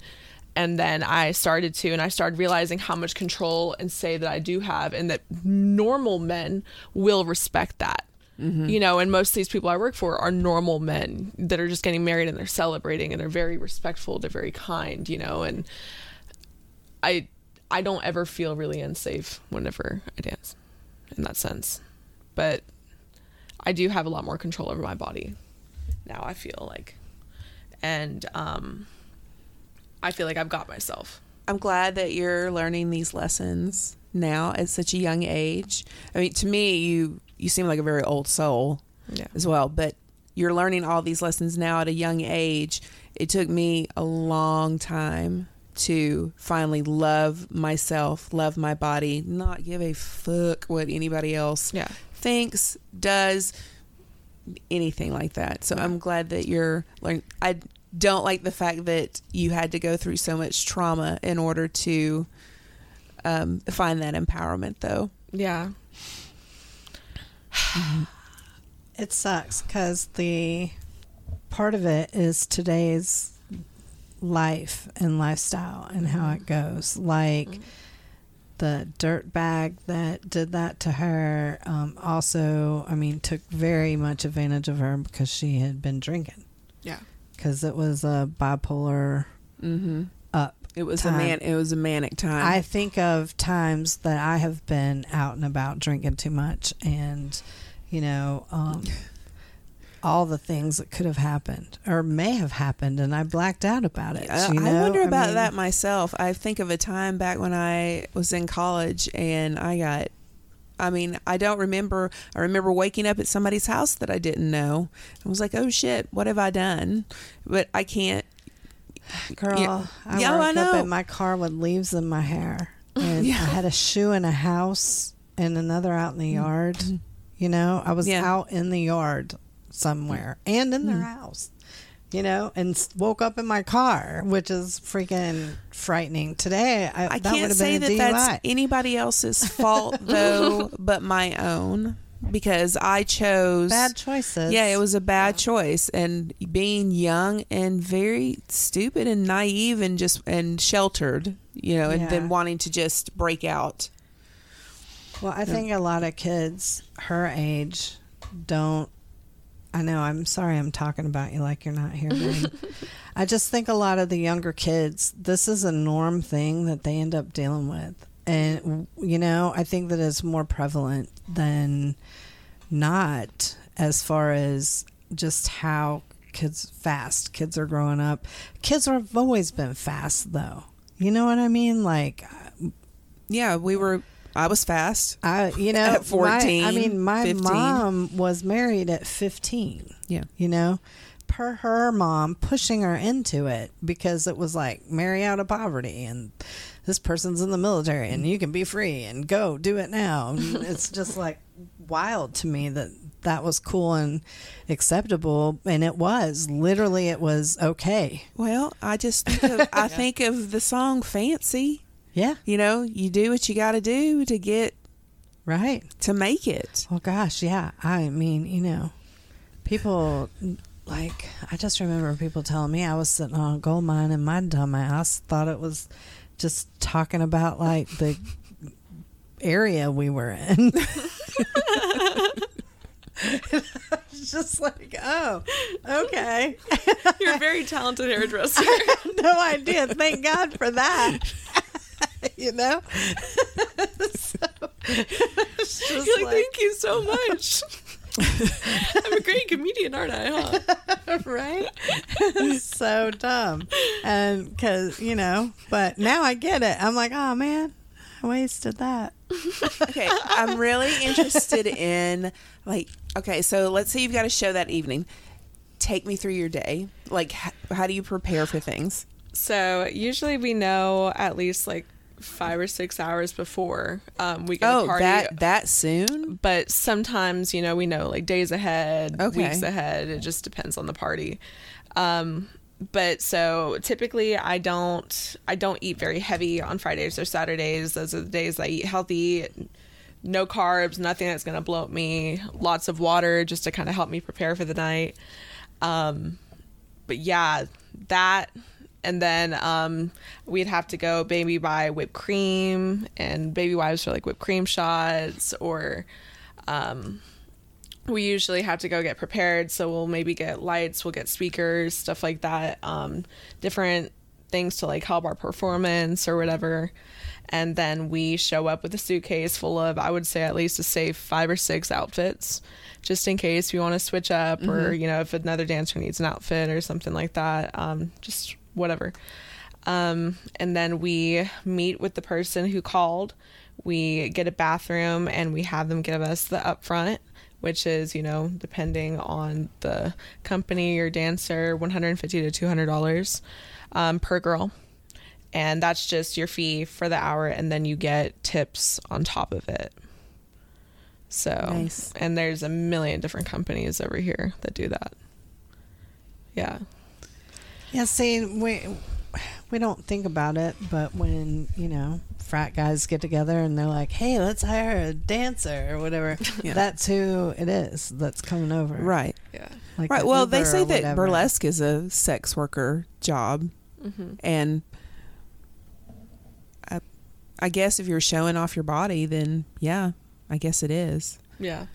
And then I started to, and I started realizing how much control and say that I do have, and that normal men will respect that. You know, and most of these people I work for are normal men that are just getting married and they're celebrating and they're very respectful, they're very kind, you know, and I I don't ever feel really unsafe whenever I dance in that sense. But I do have a lot more control over my body now, I feel like. And um I feel like I've got myself. I'm glad that you're learning these lessons now at such a young age. I mean, to me, you you seem like a very old soul Yeah. as well, but you're learning all these lessons now at a young age. It took me a long time to finally love myself, love my body, not give a fuck what anybody else Yeah. thinks, does, anything like that. So I'm glad that you're learning. I don't like the fact that you had to go through so much trauma in order to um, find that empowerment, though. Yeah. It sucks because the part of it is today's life and lifestyle and how it goes. Like the dirt bag that did that to her, um, also, I mean, took very much advantage of her because she had been drinking. Yeah. Because it was a bipolar Mm-hmm. up. It was Time. a man. It was a manic time. I think of times that I have been out and about drinking too much and, you know, um, all the things that could have happened or may have happened and I blacked out about it. I, you I wonder about mean, that myself. I think of a time back when I was in college and I got. I mean, I don't remember. I remember waking up at somebody's house that I didn't know. I was like, "Oh shit, what have I done?" But I can't. Girl, Yeah. I Yeah, woke I up know. in my car with leaves in my hair. And Yeah. I had a shoe in a house and another out in the yard. You know, I was Mm-hmm. Yeah. out in the yard somewhere and in Mm. their house. You know, and woke up in my car, which is freaking frightening. Today, I, I that would can't say that DUI. that's anybody else's fault though, but my own because I chose bad choices. Yeah, it was a bad choice, and being young and very stupid and naive and just and sheltered, you know, and Yeah. then wanting to just break out. Well, I think a lot of kids her age don't. I know. I'm sorry. I'm talking about you like you're not here. I just think a lot of the younger kids, this is a norm thing that they end up dealing with, and you know, I think that it's more prevalent than not as far as just how kids fast kids are growing up. Kids have always been fast, though. You know what I mean? Like, Yeah, we were I was fast. I, you know, At 14, my, I mean, my 15. mom was married at 15. Yeah. You know, per her mom pushing her into it because it was like marry out of poverty and this person's in the military and you can be free and go do it now. It's just like wild to me that that was cool and acceptable and it was literally it was okay. Well, I just think of, I think of the song "Fancy." Yeah, You know, you do what you got to do to get right. to make it. Well, gosh, yeah. I mean, you know, people like I just remember people telling me I was sitting on a gold mine and my dumbass thought it was just talking about like the area we were in. It's just like, oh, okay. You're a very talented hairdresser. no idea. Thank God for that. you know? so, You're like, like- thank you so much. I'm a great comedian, aren't I? Huh? right? so dumb. And because, you know, but now I get it. I'm like, oh man, I wasted that. Okay, I'm really interested in like okay, so let's say you've got a show that evening. Take me through your day. Like how do you prepare for things? So usually we know at least like five or six hours before um, we go Oh, to party. that that soon? but sometimes you know we know like days ahead, Okay. weeks ahead. It just depends on the party. Um, but so typically I don't I don't eat very heavy on Fridays or Saturdays. Those are the days I eat healthy. No carbs, nothing that's gonna bloat me. Lots of water just to kind of help me prepare for the night. Um, but yeah, that and then um, we'd have to go maybe buy whipped cream and baby wives for like whipped cream shots or um, we usually have to go get prepared so we'll maybe get lights we'll get speakers stuff like that um, different things to like help our performance or whatever. And then we show up with a suitcase full of i would say at least a safe five or six outfits just in case we want to switch up or you know if another dancer needs an outfit or something like that. Um, just whatever. Um, and then we meet with the person who called. We get a bathroom and we have them give us the upfront which is you know depending on the company or dancer 150 to 200 dollars um, per girl. And that's just your fee for the hour and then you get tips on top of it. So Nice. and there's a million different companies over here that do that. Yeah Yeah, see, we we don't think about it, but when you know frat guys get together and they're like, "Hey, let's hire a dancer or whatever," Yeah. that's who it is that's coming over, Right. yeah Like Right. the Well, they say that burlesque is a sex worker job, mm-hmm. and I, I guess if you're showing off your body, then yeah, I guess it is. yeah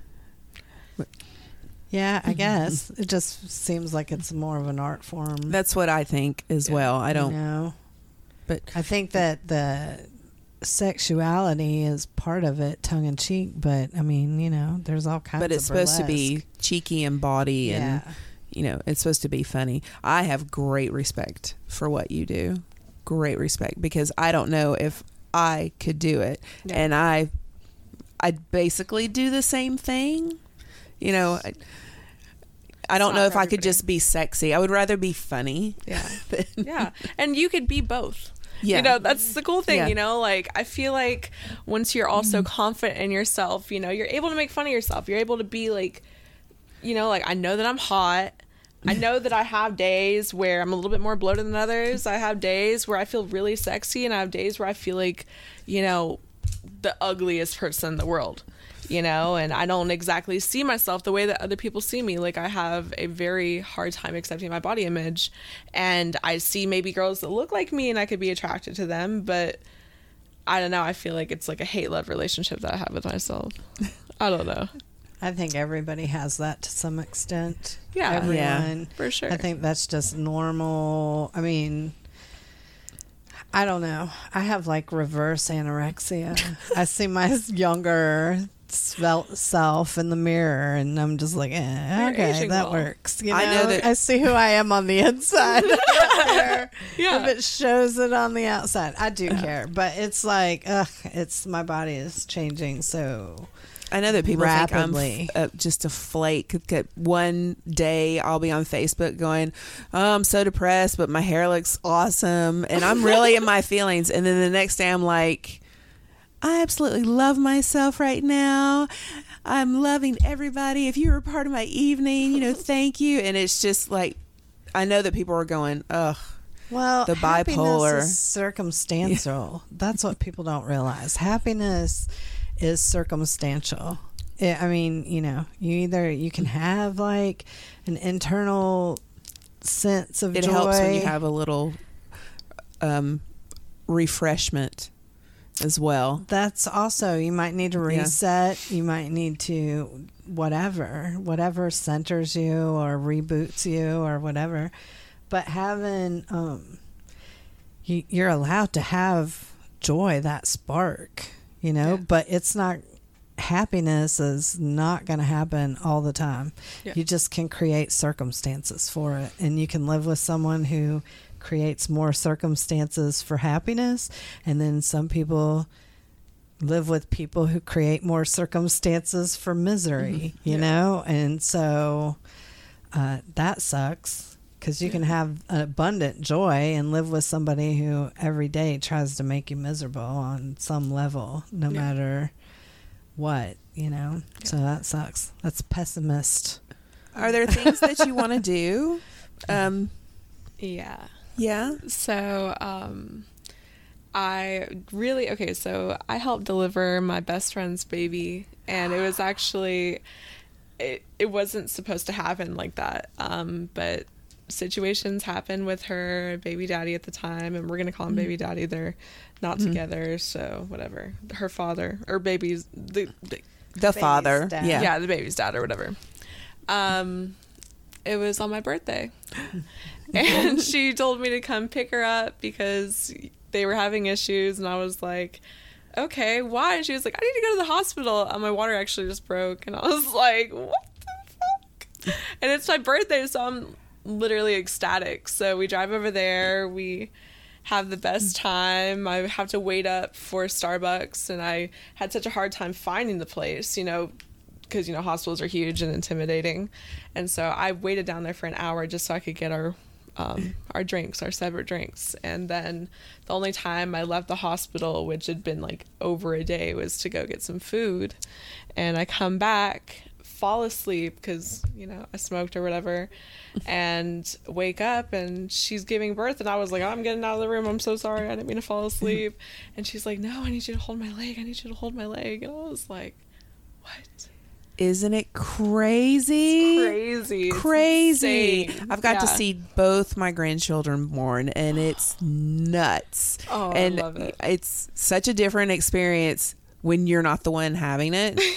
Yeah, I guess it just seems like it's more of an art form. That's what I think as well. I don't, know. but I think that the sexuality is part of it, tongue in cheek. But I mean, you know, there's all kinds. but it's supposed to be cheeky and body and Yeah. you know it's supposed to be funny i have great respect for what you do great respect because i don't know if i could do it Yeah. and i i basically do the same thing you know i, I don't know if i could everybody. just be sexy i would rather be funny yeah than- yeah and you could be both yeah You know, that's the cool thing, Yeah. you know, like I feel like once you're also confident in yourself, you know, you're able to make fun of yourself. You're able to be like you know, like I know that I'm hot. I know that I have days where I'm a little bit more bloated than others. I have days where I feel really sexy and I have days where I feel like, you know, the ugliest person in the world. You know, and I don't exactly see myself the way that other people see me. Like I have a very hard time accepting my body image. And I see maybe girls that look like me and I could be attracted to them, but I don't know. I feel like it's like a hate love relationship that I have with myself. I don't know. I think everybody has that to some extent. Yeah. everyone. Yeah, For sure. I think that's just normal. I mean, I don't know. I have like reverse anorexia. I see my younger self in the mirror, and I'm just like, eh, okay, that well. works. You know, I know that- I see who I am on the inside. I don't care Yeah. if it shows it on the outside. I do care, but it's like, ugh, it's my body is changing so I know that people Rapidly. think I'm f- uh, just a flake. That One day I'll be on Facebook going, "Oh, I'm so depressed, but my hair looks awesome," and I'm really in my feelings. And then the next day I'm like, "I absolutely love myself right now. I'm loving everybody. If you were a part of my evening, you know, thank you." And it's just like, I know that people are going, "Ugh." Well, The happiness bipolar. is circumstantial. That's what people don't realize. Happiness is circumstantial. I I mean, you know, you either you can have like an internal sense of It joy. helps when you have a little um, refreshment as well. That's also you might need to Yeah. reset. You might need to whatever, whatever centers you or reboots you or whatever. But having um, you, you're allowed to have joy, that spark, you know. Yeah. But it's not happiness is not going to happen all the time. Yeah. You just can create circumstances for it, and you can live with someone who creates more circumstances for happiness, and then some people live with people who create more circumstances for misery, you Yeah. know? And so uh, that sucks because you can have an abundant joy and live with somebody who every day tries to make you miserable on some level, no Yeah. matter what, you know? So that sucks. That's pessimist. Are there things that you want to do? Um, Yeah. Yeah. So, um, I really okay. So I helped deliver my best friend's baby, and it was actually it. It wasn't supposed to happen like that. Um, but situations happened with her baby daddy at the time, and we're gonna call him baby daddy. They're not together, so whatever. Her father or baby's the, the The father. dad. Yeah. yeah. the baby's dad or whatever. Um, it was on my birthday, and she told me to come pick her up because they were having issues, and I was like, "Okay, why?" And she was like, "I need to go to the hospital. Uh, my water actually just broke," and I was like, "What the fuck?" And it's my birthday, so I'm literally ecstatic. So we drive over there. We have the best time. I have to wait up for Starbucks, and I had such a hard time finding the place, you know, because, you know, hospitals are huge and intimidating. And so I waited down there for an hour just so I could get our. Um, our drinks, our separate drinks, and then the only time I left the hospital, which had been like over a day, was to go get some food. And I come back, fall asleep because you know I smoked or whatever, and wake up and she's giving birth, and I was like, I'm getting out of the room. I'm so sorry. I didn't mean to fall asleep. And she's like, No, I need you to hold my leg. I need you to hold my leg. And I was like, What? Isn't it crazy? Crazy. It's Crazy. insane. I've got to see both my grandchildren born, and it's nuts. Oh, I and love it. it's such a different experience when you're not the one having it.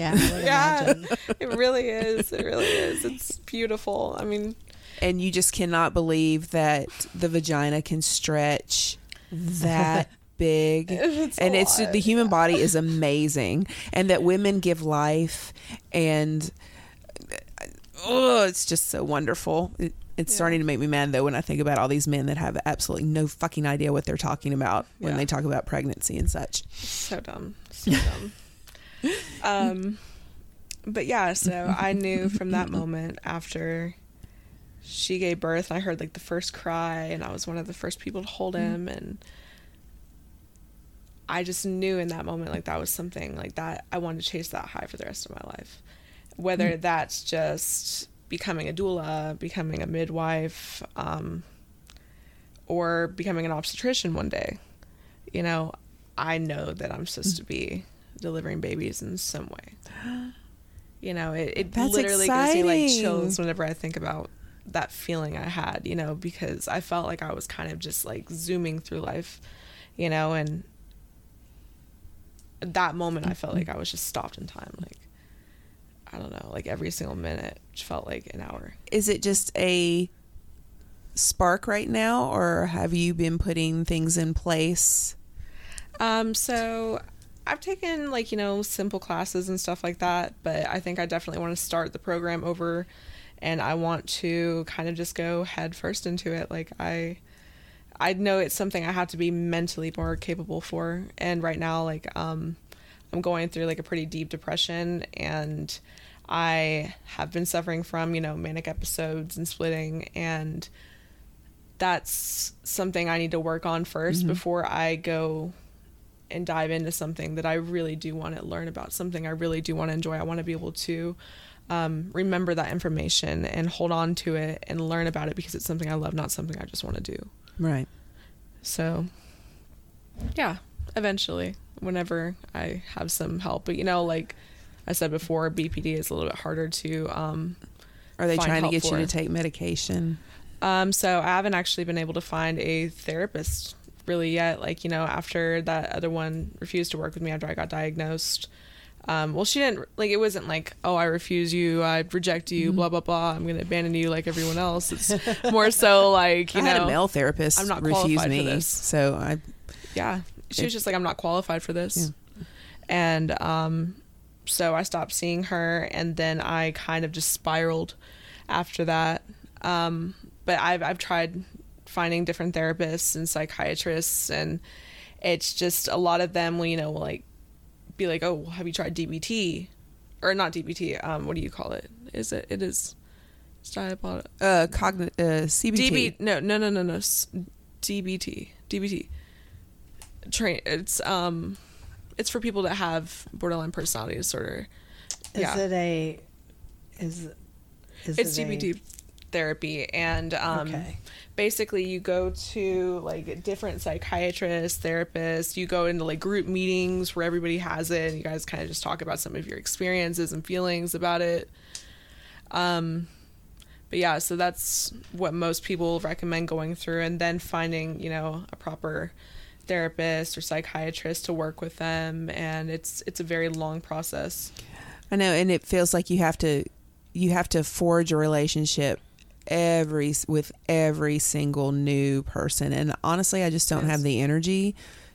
Yeah, I Yeah, imagine. it really is. It really is. It's beautiful. I mean, and you just cannot believe that the vagina can stretch that big. It's and it's lot, the human body is amazing. And that women give life and oh it's just so wonderful. It, it's Yeah. starting to make me mad though when i think about all these men that have absolutely no fucking idea what they're talking about when Yeah. they talk about pregnancy and such. So dumb. So dumb. Um but yeah so i knew from that moment after she gave birth i heard like the first cry and i was one of the first people to hold him and i just knew in that moment like that was something like that i wanted to chase that high for the rest of my life. Whether that's just becoming a doula becoming a midwife um, or becoming an obstetrician one day you know i know that i'm supposed to be delivering babies in some way. You know it, it That's literally gives me like chills whenever i think about that feeling i had you know because i felt like i was kind of just like zooming through life you know and that moment i felt like i was just stopped in time like i don't know like every single minute felt like an hour is it just a spark right now or have you been putting things in place Um, so I've taken like, you know, simple classes and stuff like that, but I think I definitely want to start the program over and I want to kind of just go head first into it. Like I I know it's something I have to be mentally more capable for. And right now like um I'm going through like a pretty deep depression and I have been suffering from, you know, manic episodes and splitting and that's something I need to work on 1st Mm-hmm. before I go and dive into something that I really do want to learn about, something I really do want to enjoy. I want to be able to um, remember that information and hold on to it and learn about it because it's something I love, not something I just want to do. Right. So, yeah, eventually, whenever I have some help. But, you know, like I said before, BPD is a little bit harder to. Um, Are they trying to get you to take medication? Um, so I haven't actually been able to find a therapist really yet. Like, you know, after that other one refused to work with me after I got diagnosed. Um, well, she didn't like it wasn't like, oh, I refuse you, I reject you, blah blah blah. I'm gonna abandon you like everyone else. It's more so like you I know, male therapist I'm not refuse qualified for me, this. so I yeah she was just like i'm not qualified for this and um so i stopped seeing her and then i kind of just spiraled after that um but i've i've tried finding different therapists and psychiatrists and it's just a lot of them you know like be like oh have you tried dbt or not dbt um what do you call it is it it is it's diabolical uh, cogn- uh CBT. DB no no no no no DBT DBT train it's um it's for people that have borderline personality disorder. Is yeah. it a? Is is it's it a- DBT therapy and um Okay. basically you go to like different psychiatrists, therapists, you go into like group meetings where everybody has it and you guys kind of just talk about some of your experiences and feelings about it. Um but yeah, so that's what most people recommend going through and then finding, you know, a proper therapist or psychiatrist to work with them and it's it's a very long process. I know, and it feels like you have to you have to forge a relationship every with every single new person. And honestly, I just don't Yes. have the energy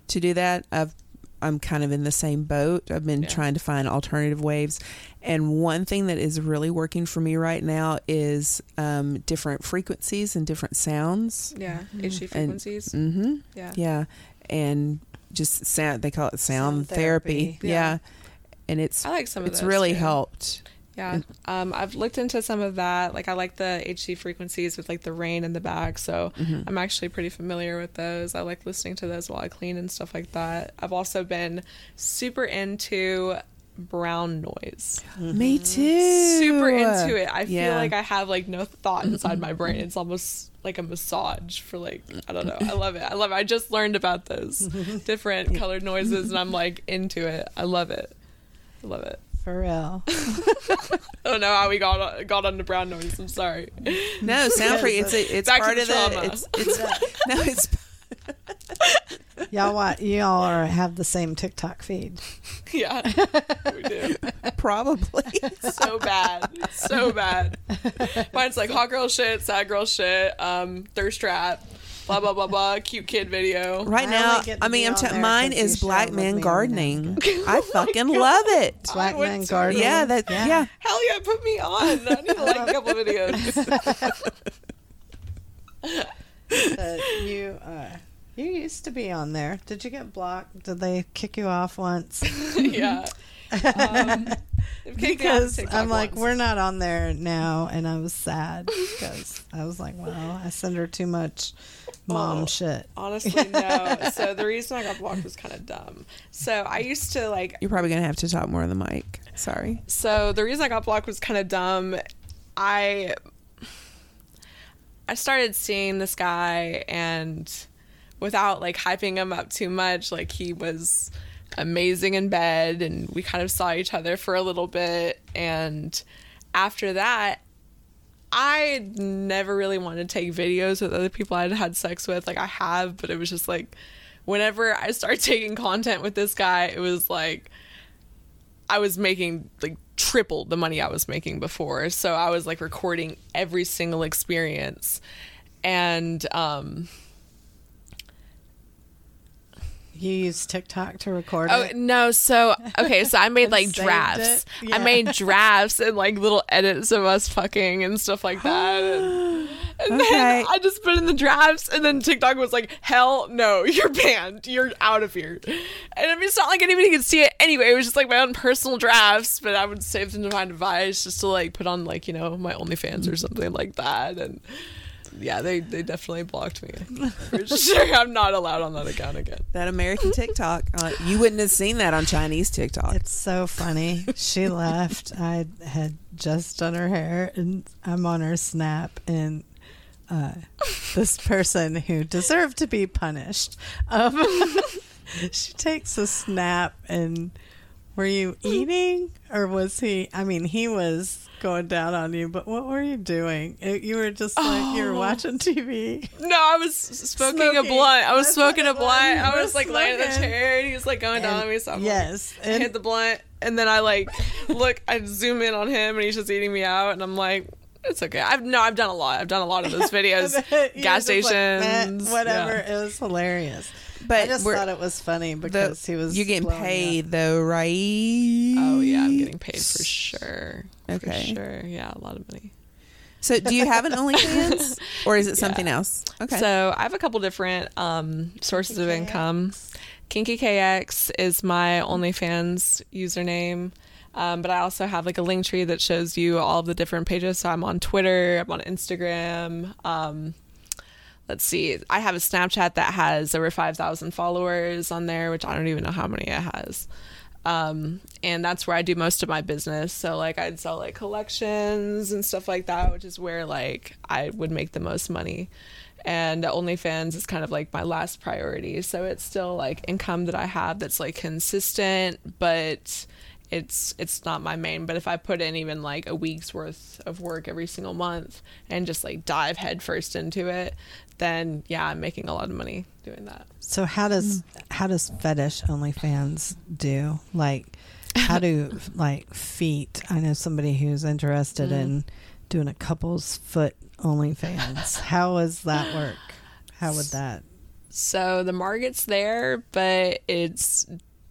to do that. I've I'm kind of in the same boat. I've been Yeah. trying to find alternative waves. And one thing that is really working for me right now is um, different frequencies and different sounds. Yeah, HD frequencies. Mm-hmm. yeah. Yeah, and just sound. They call it sound, Sound therapy. therapy. Yeah. Yeah. and it's I like some of it's those, really too. helped. Yeah. Um, I've looked into some of that. Like I like the HD frequencies with like the rain in the back. So Mm-hmm. I'm actually pretty familiar with those. I like listening to those while I clean and stuff like that. I've also been super into brown noise. Me too. Super into it. I feel like I have like no thought inside my brain. It's almost like a massage for like I don't know. I love it. I love it. I just learned about those different colored noises and I'm like into it. I love it. I love it. For real? I don't know how we got got on the brown noise. I'm sorry. No, sound free. It's a, it's Back part the of the. trauma. It's it's no, it's Y'all want y'all are have the same TikTok feed. yeah, we do. probably. So bad, so bad. Mine's like hot girl shit, sad girl shit, um, thirst trap, blah blah blah blah, cute kid video. Right I now, only get I mean, be I'm t- there mine 'cause you is black man gardening. I fucking love it. Black man gardening. Yeah, that yeah. Hell yeah, put me on. I need to like a couple videos. But you uh, you used to be on there. Did you get blocked? Did they kick you off once? yeah. Um, they've kicked me off because I'm like, once. we're not on there now, and I was sad because I was like, well, I send her too much mom Oh. shit. Honestly, no. So the reason I got blocked was kind of dumb. So I used to like You're probably gonna have to talk more on the mic. Sorry. So the reason I got blocked was kind of dumb. I I started seeing this guy and without like hyping him up too much, like he was amazing in bed and we kind of saw each other for a little bit and after that I never really wanted to take videos with other people I'd had sex with. Like I have, but it was just like whenever I started taking content with this guy, it was like I was making like triple the money I was making before. So I was like recording every single experience. And um You use TikTok to record Oh it. no! So okay, so I made like drafts. it? I made drafts and like little edits of us fucking and stuff like that. And, and Okay. then I just put in the drafts, and then TikTok was like, "Hell no, you're banned. You're out of here." And I mean, it's not like anybody could see it anyway. It was just like my own personal drafts, but I would save them to my device just to like put on like you know my OnlyFans or something like that. And yeah, they they definitely blocked me for sure. I'm not allowed on that account again. That American TikTok. Uh, you wouldn't have seen that on Chinese TikTok. It's so funny. She left. I had just done her hair, and I'm on her snap, and uh, this person who deserved to be punished, um, she takes a snap, and were you eating or was he? I mean, he was going down on you, but what were you doing? Uh, you were just like you were Oh. watching TV. No, I was smoking, a blunt. I was That's smoking a blunt. I was like laying in the chair and he was like going down on me. So I'm yes, I and hit the blunt and then I like look, I zoom in on him and he's just eating me out and I'm like, it's okay. I've no, I've done a lot. I've done a lot of those videos. Gas just like, stations, whatever. yeah. It was hilarious. But I just thought it was funny the- because he was. you're getting blowing you up. paid though, right? Oh yeah, I'm getting paid for sure. Okay. For sure. Yeah, a lot of money. So, do you have an OnlyFans, or is it something Yeah. else? Okay. So I have a couple different um, sources of income. Kinky KX is my OnlyFans username. Um, but I also have like a Linktree that shows you all of the different pages. So I'm on Twitter, I'm on Instagram. Um, let's see, I have a Snapchat that has over 5,000 followers on there, which I don't even know how many it has. Um, and that's where I do most of my business. So like I'd sell like collections and stuff like that, which is where like I would make the most money. And OnlyFans is kind of like my last priority. So it's still like income that I have that's like consistent, but it's it's not my main. But if I put in even like a week's worth of work every single month and just like dive headfirst into it, then yeah, I'm making a lot of money doing that. So how does hmm. how does fetish OnlyFans do? Like, how do like feet? I know somebody who's interested hmm. in doing a couple's foot OnlyFans. how does that work? How would that? So the market's there, but it's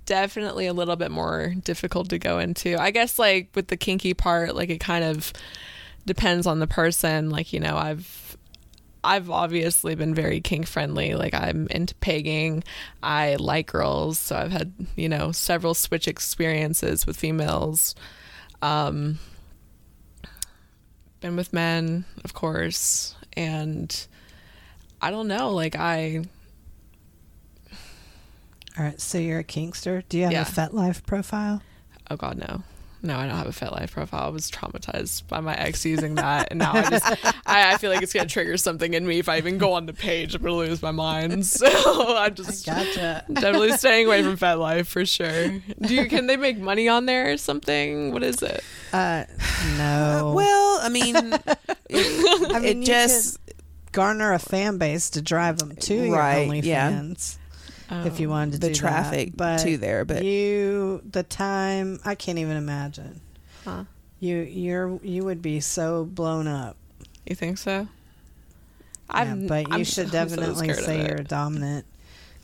definitely a little bit more difficult to go into. I guess like with the kinky part, like it kind of depends on the person. Like, you know, I've I've obviously been very kink friendly. Like I'm into pegging. I like girls, so I've had, you know, several switch experiences with females. Um been with men, of course, and I don't know, like I All right. So you're a kinkster. Do you have Yeah. a FetLife profile? Oh God, no. No, I don't have a FetLife profile. I was traumatized by my ex using that, and now I just I, I feel like it's gonna trigger something in me if I even go on the page. I'm gonna lose my mind. So I'm just Gotcha. definitely staying away from FetLife for sure. Do you can they make money on there or something? What is it? Uh, no. well, I mean, it, I mean, it just could garner a fan base to drive them to Right, your yeah. OnlyFans. if you wanted to the do traffic that. but to there, but you the time I can't even imagine. Huh. You you're you would be so blown up. You think so? Yeah, but you I'm should so definitely of say you're dominant.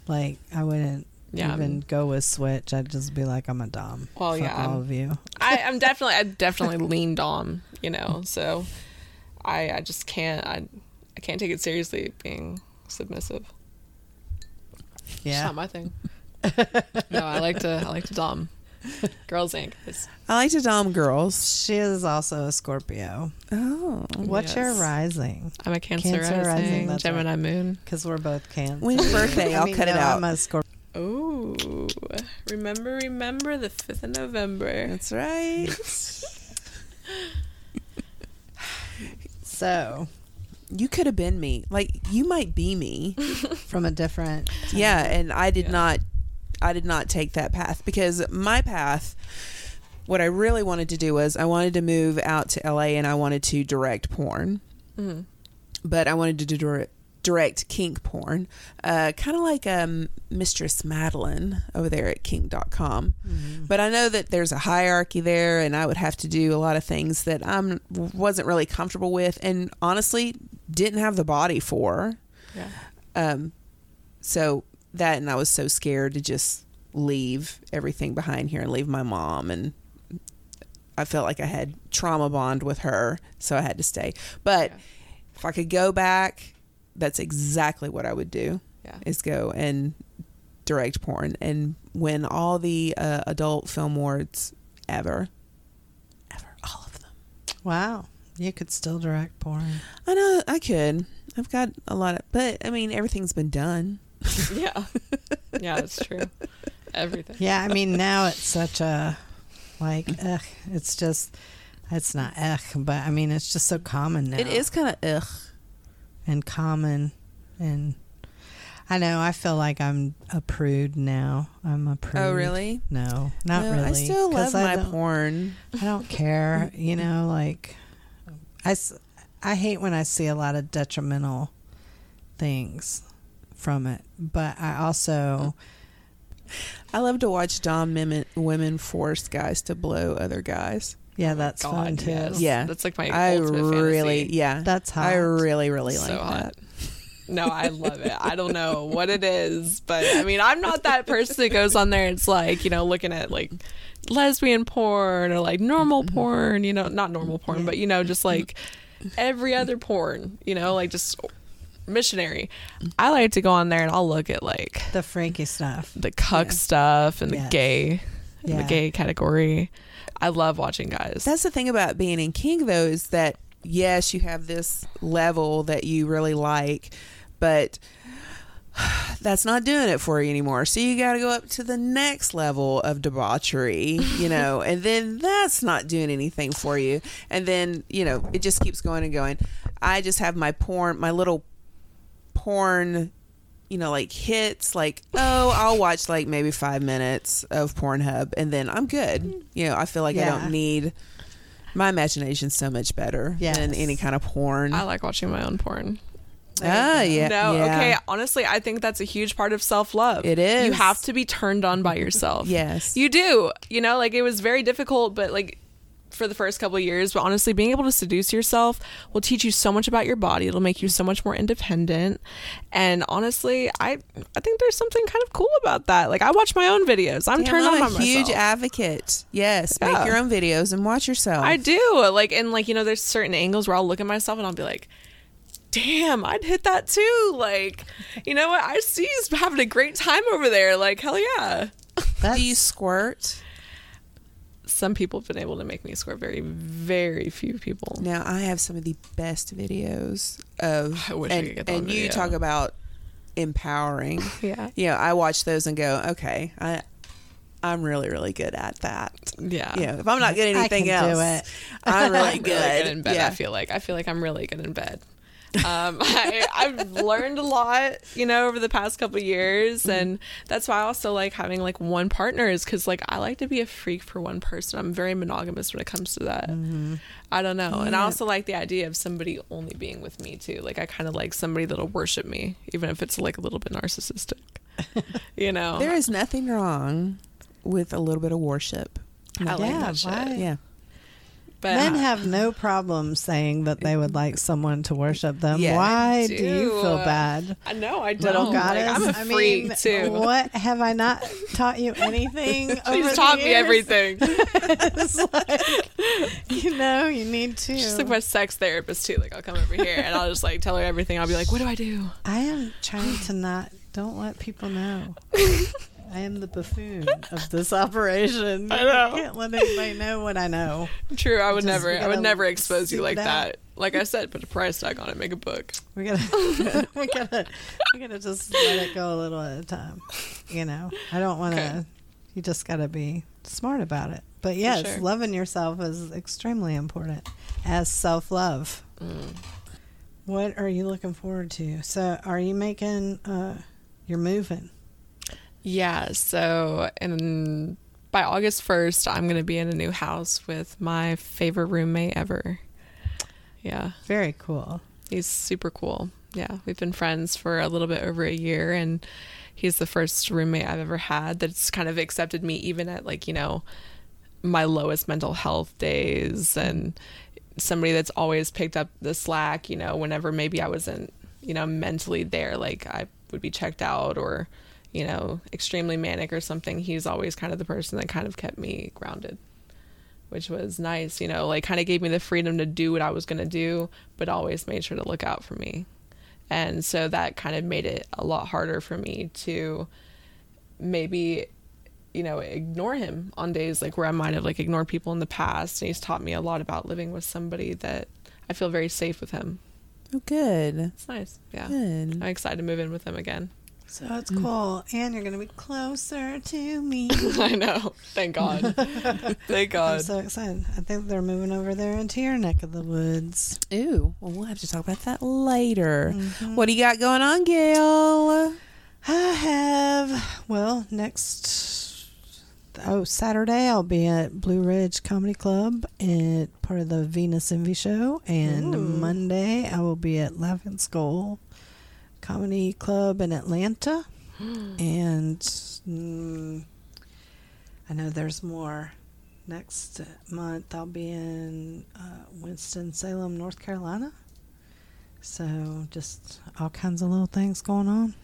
Like I wouldn't Yeah, even I'm- go with switch. I'd just be like I'm a dom. Well, Fuck yeah, I'm- all of you. I, I'm definitely I definitely lean dom, you know. So I I just can't I I can't take it seriously being submissive. It's Yeah. not my thing. no, I like to I like to dom. Girls Inc. It's, I like to dom girls. She is also a Scorpio. Oh, What's your Yes. rising? I'm a Cancer, Cancer rising, rising, that's right. Gemini moon. Because we're both Cancer. When's your birthday? I I'll mean, cut it no, out. I'm a Scorpio. Oh, remember, remember the fifth of November. That's right. So you could have been me. Like you might be me. from a different. yeah, and I did Yeah. not. I did not take that path because my path. What I really wanted to do was I wanted to move out to LA and I wanted to direct porn. Mhm. but I wanted to do direct, direct kink porn, uh, kind of like um, Mistress Madeline over there at kink.com. But I know that there's a hierarchy there, and I would have to do a lot of things that I wasn't really comfortable with, and honestly didn't have the body for. Yeah. Um, so that and I was so scared to just leave everything behind here and leave my mom and I felt like I had trauma bond with her, so I had to stay. But Yeah. if I could go back, that's exactly what I would do. Yeah. Is go and direct porn and win all the uh, adult film awards ever, ever, all of them. Wow. You could still direct porn. I know I could. I've got a lot of, but I mean everything's been done. Yeah. yeah, that's true. Everything. Yeah, I mean now it's such a like ugh, it's just it's not ugh, but I mean it's just so common now. It is kind of ugh. And common and I know I feel like I'm a prude now. I'm a oh, prude. Oh really? No, not No, really. I still love I my porn. I don't care. You know, like I, I hate when I see a lot of detrimental things from it, but I also I love to watch Dom women force guys to blow other guys. Yeah, that's God, fun too. yes. Yeah. That's like my I ultimate really, fantasy. yeah, That's hot. I really, really so like hot. that. No, I love it. I don't know what it is, but I mean, I'm not that person that goes on there. It's like you know, looking at like lesbian porn or like normal Mm-hmm. porn. You know, not normal porn, but you know, just like every other porn. You know, like just missionary. I like to go on there and I'll look at like the Frankie stuff. the cuck Yeah. stuff and the Yes. gay, and Yeah. the gay category. I love watching guys. That's the thing about being in King, though, is that yes, you have this level that you really like, but that's not doing it for you anymore. So you got to go up to the next level of debauchery, you know, and then that's not doing anything for you. And then, you know, it just keeps going and going. I just have my porn, my little porn you know, like hits, like, oh, I'll watch like maybe five minutes of Pornhub and then I'm good. You know, I feel like I don't need my imagination's so much better than any kind of porn. I like watching my own porn. ah, yeah. No, yeah. okay. Honestly, I think that's a huge part of self love. It is. You have to be turned on by yourself. Yes. You do. You know, like it was very difficult, but like for the first couple of years, but honestly, being able to seduce yourself will teach you so much about your body. It'll make you so much more independent. And honestly, I I think there's something kind of cool about that. Like I watch my own videos. I'm Damn, turned I'm on by a huge myself. advocate. Yes, Yeah. make your own videos and watch yourself. I do. Like and like, you know, there's certain angles where I'll look at myself and I'll be like, damn, I'd hit that too. Like, you know what? I see he's having a great time over there. Like, hell yeah. That's Do you squirt? Some people have been able to make me squirt. Very, very few people. Now I have some of the best videos of I wish I and, could get that on and you talk about empowering. Yeah. You know, I watch those and go, okay, I I'm really, really good at that. Yeah. You know, if I'm not good at I anything can do else, it. I'm really I'm good. really good in bed. Yeah. I feel like I feel like I'm really good in bed. Um, I, I've learned a lot, you know, over the past couple years, Mm-hmm. and that's why I also like having like one partner is because like I like to be a freak for one person. I'm very monogamous when it comes to that. I don't know, and I also like the idea of somebody only being with me too. Like I kind of like somebody that'll worship me, even if it's like a little bit narcissistic. you know, There is nothing wrong with a little bit of worship. I like Yeah, that shit. Yeah. But Men have no problem saying that they would like someone to worship them. Yeah, Why I do you feel bad? I know I don't. Little Like, goddess. I'm a I freak mean, too. What have I not taught you anything? She's taught me everything. Like, you know, you need to. She's like my sex therapist too. Like I'll come over here and I'll just like tell her everything. I'll be like, "What do I do?" I am trying to not. Don't let people know. I am the buffoon of this operation. I know. can't let anybody know what I know. True, I would Just never. I would never expose you like down. that. Like I said, put a price tag on it. Make a book. We gotta, we gotta, we gotta just let it go a little at a time. You know, I don't want to. Okay. You just gotta be smart about it. But yes, sure. loving yourself is extremely important as self love. Mm. What are you looking forward to? So, are you making? uh You're moving. Yeah. So, and by August first, I'm gonna be in a new house with my favorite roommate ever. Yeah, Very cool. he's super cool. Yeah, we've been friends for a little bit over a year, and he's the first roommate I've ever had that's kind of accepted me, even at like you know my lowest mental health days, and somebody that's always picked up the slack. You know, whenever maybe I wasn't you know mentally there, like I would be checked out or you know, extremely manic or something, he's always kind of the person that kind of kept me grounded, which was nice, you know, like kind of gave me the freedom to do what I was going to do, but always made sure to look out for me. And so that kind of made it a lot harder for me to maybe you know ignore him on days like where I might have like ignored people in the past and he's taught me a lot about living with somebody that I feel very safe with him. Oh, good. It's nice. Yeah. Good. I'm excited to move in with him again. So it's cool, and you're gonna be closer to me. I know. Thank God. Thank God. I'm so excited. I think they're moving over there into your neck of the woods. Ooh, well, we'll have to talk about that later. Mm-hmm. What do you got going on, Gail? I have well next oh Saturday I'll be at Blue Ridge Comedy Club at part of the Venus Envy show, and Ooh. Monday I will be at Laughing Skull Comedy Club in Atlanta, and mm, I know there's more. Next month I'll be in uh, Winston Salem, North Carolina. So just all kinds of little things going on.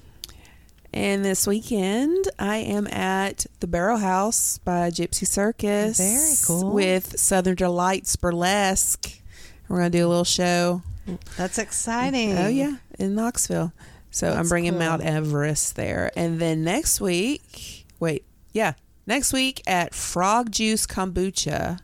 And this weekend, I am at the Barrel House by Gypsy Circus. Very cool. With Southern Delights Burlesque. We're going to do a little show. That's exciting. Oh, yeah, in Knoxville. So I'm bringing cool. Mount Everest there. And then next week, wait, yeah, next week at Frog Juice Kombucha,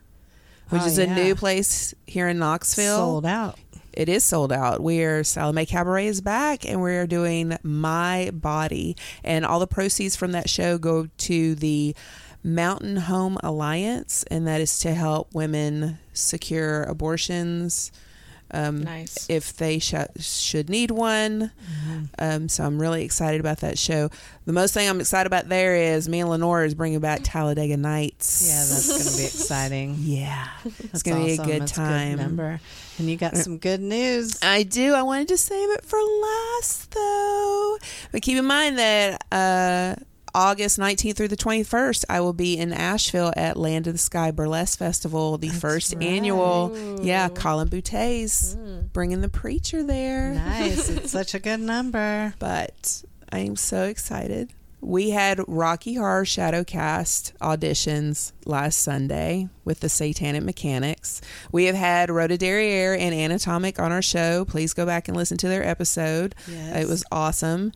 which Oh, is yeah. a new place here in Knoxville. Sold out. It is sold out. We're Salome Cabaret is back, and we're doing My Body, and all the proceeds from that show go to the Mountain Home Alliance, and that is to help women secure abortions. Um, Nice. If they sh- should need one. Um, so I'm really excited about that show. The most thing I'm excited about there is me and Lenore is bringing back Talladega Nights. Yeah, that's going to be exciting. Yeah. It's going to be a good That's time. number. And you got some good news. I do. I wanted to save it for last, though. But keep in mind that uh, August 19th through the 21st, I will be in Asheville at Land of the Sky Burlesque Festival, the That's first right. annual. Yeah, Colin Boutet's bringing the preacher there. Nice. It's such a good number. But I am so excited. We had Rocky Horror Shadowcast auditions last Sunday with the Satanic Mechanics. We have had Rhoda Derriere and Anatomic on our show. Please go back and listen to their episode. Yes. It was awesome.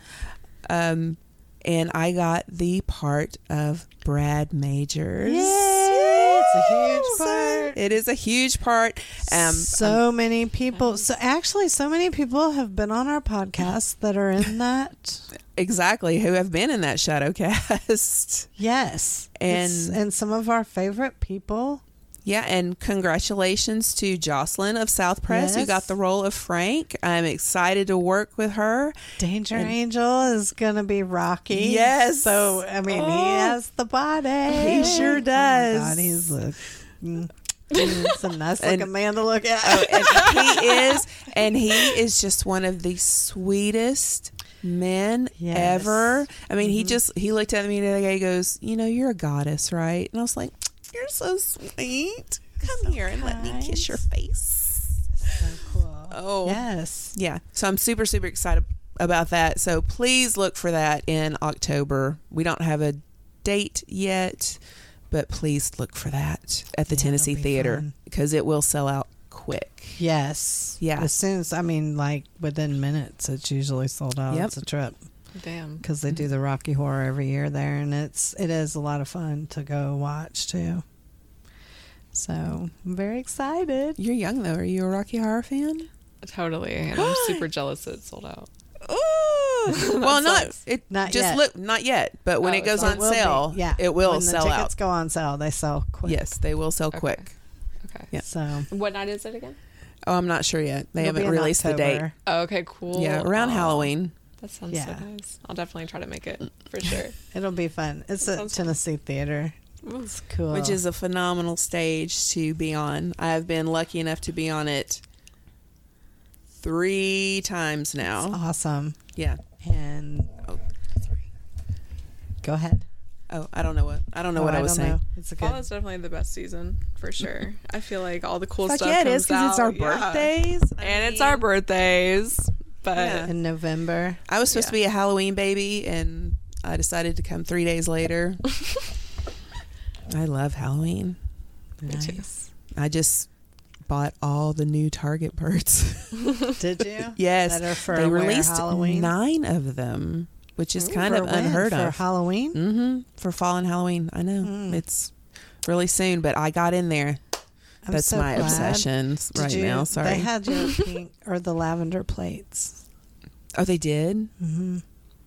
Um, and I got the part of Brad Majors. Yay! It's a huge part. It is a huge part. Um, so many people. So actually, so many people have been on our podcast that are in that. exactly who have been in that shadow cast. Yes, And- and some of our favorite people. Yeah, and congratulations to Jocelyn of South Press who got the role of Frank. I'm excited to work with her. Danger And- Angel is gonna be Rocky. Yes. So I mean, he Oh. has the body. He sure does. Oh God, he's look. Mm, it's a nice looking And- man to look at. Oh, he is, and he is just one of the sweetest men Yes. Mm-hmm. ever. I mean, he just he looked at me the other day. He goes, "You know, you're a goddess, right?" And I was like, "You're so sweet. Come here and let me kiss your face." so cool. Oh, Yes. yeah. So I'm super, super excited about that. So please look for that in October. We don't have a date yet, but please look for that at the Yeah, Tennessee Theater fun. because it will sell out quick. Yes. Yeah. As soon as I mean, like within minutes, it's usually sold out. Yep. It's a trip Damn. because they do the Rocky Horror every year there, and it's it is a lot of fun to go watch too. So I'm very excited. You're young though. Are you a Rocky Horror fan? Totally. And I'm super jealous that it sold out. Ooh. well, not it. Not just yet. look, not yet. But when Oh, it goes on will be. sale, yeah, it will when sell the tickets out. go on sale, they sell quick. Yes, they will sell Okay. quick. Okay. Yeah. So What night is it again? Oh, I'm not sure yet. They it'll haven't in released the date. Oh, okay, cool. Yeah, around Oh, Halloween. That sounds Yeah. so nice. I'll definitely try to make it for sure. It'll be fun. It's at Sounds fun. Tennessee Theater. It's cool. which is a phenomenal stage to be on. I have been lucky enough to be on it three times now. awesome. Yeah. And Oh, sorry. go ahead. Oh, I don't know what I don't know Oh, what I, was don't saying. know. It's a good. Fall is definitely the best season for sure. I feel like all the cool Fuck stuff yeah, it comes is because it's our out. Yeah. birthdays I and it's our birthdays. But Yeah. in November. I was supposed to be a Halloween baby, and I decided to come three days later. I love Halloween. Nice. I just bought all the new Target birds. Did you? yes, That are for they released Halloween? nine of them, which is Ooh, kind of unheard for of. For Halloween. hmm For fall and Halloween, I know Mm. it's really soon, but I got in there. I'm That's so my glad. obsession Did right you, now. Sorry. They had your pink or the lavender plates. oh, they did. hmm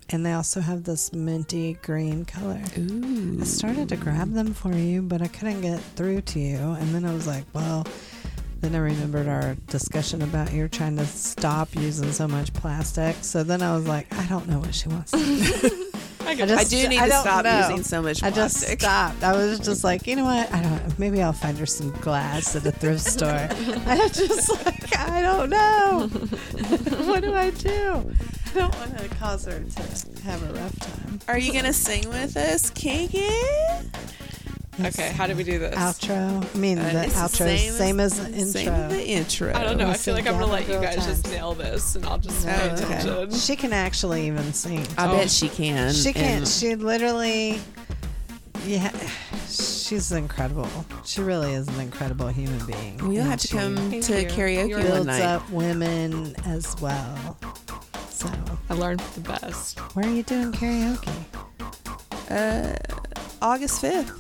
And they also have this minty green color. Ooh. I started to grab them for you, but I couldn't get through to you. And then I was like, well, then I remembered our discussion about you're trying to stop using so much plastic. So then I was like, I don't know what she wants to do. I just- I do need I to stop know. using so much I just stopped. I was just like, you know what? I don't. Maybe I'll find her some glass at a thrift store. I just like, I don't know. what do I do? I don't want to cause her to have a rough time. Are you gonna sing with us, Kiki? Okay, how do we do this? Outro. I mean, Uh, the it's the outro is same as the Same intro. as the intro. I don't know. I Let's feel like I'm gonna let you Girl guys just nail this, and I'll just No, pay okay. attention. She can actually even sing. I Oh. bet she can. She can. and- She literally. Yeah, she's incredible. She really is an incredible human being. Well, you'll have to come Thank to you. karaoke You're builds night. up women as well. So, I learned the best. where are you doing karaoke? Uh, August fifth,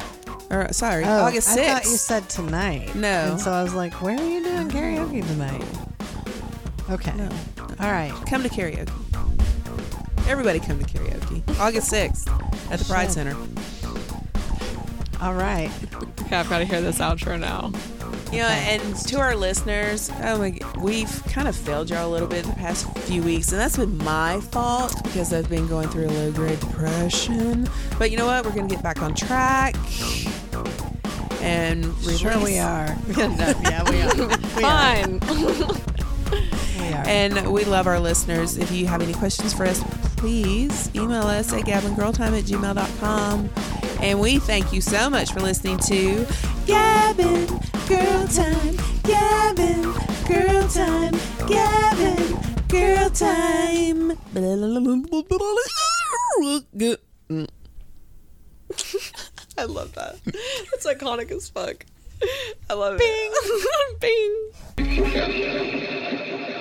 or uh, sorry, Oh, August I thought you said tonight. No. And so I was like, where are you doing karaoke tonight? Okay. No, All right. come to karaoke. Everybody come to karaoke. August sixth at the Pride Shit. Center. All right. Okay, I've got to hear this outro now. You know, and to our listeners, oh my, we've kind of failed y'all a little bit the past few weeks, and that's been my fault because I've been going through a low grade depression. But you know what? We're gonna get back on track and release. Sure, we are. No, yeah, we are. We are. Fine. We are. And we love our listeners. If you have any questions for us, please email us at gabangirltime at gmail.com. And we thank you so much for listening to Gab and Girl Time, Gab and Girl Time, Gab and Girl Time. I love that. That's iconic as fuck. I love it. Bing. Bing.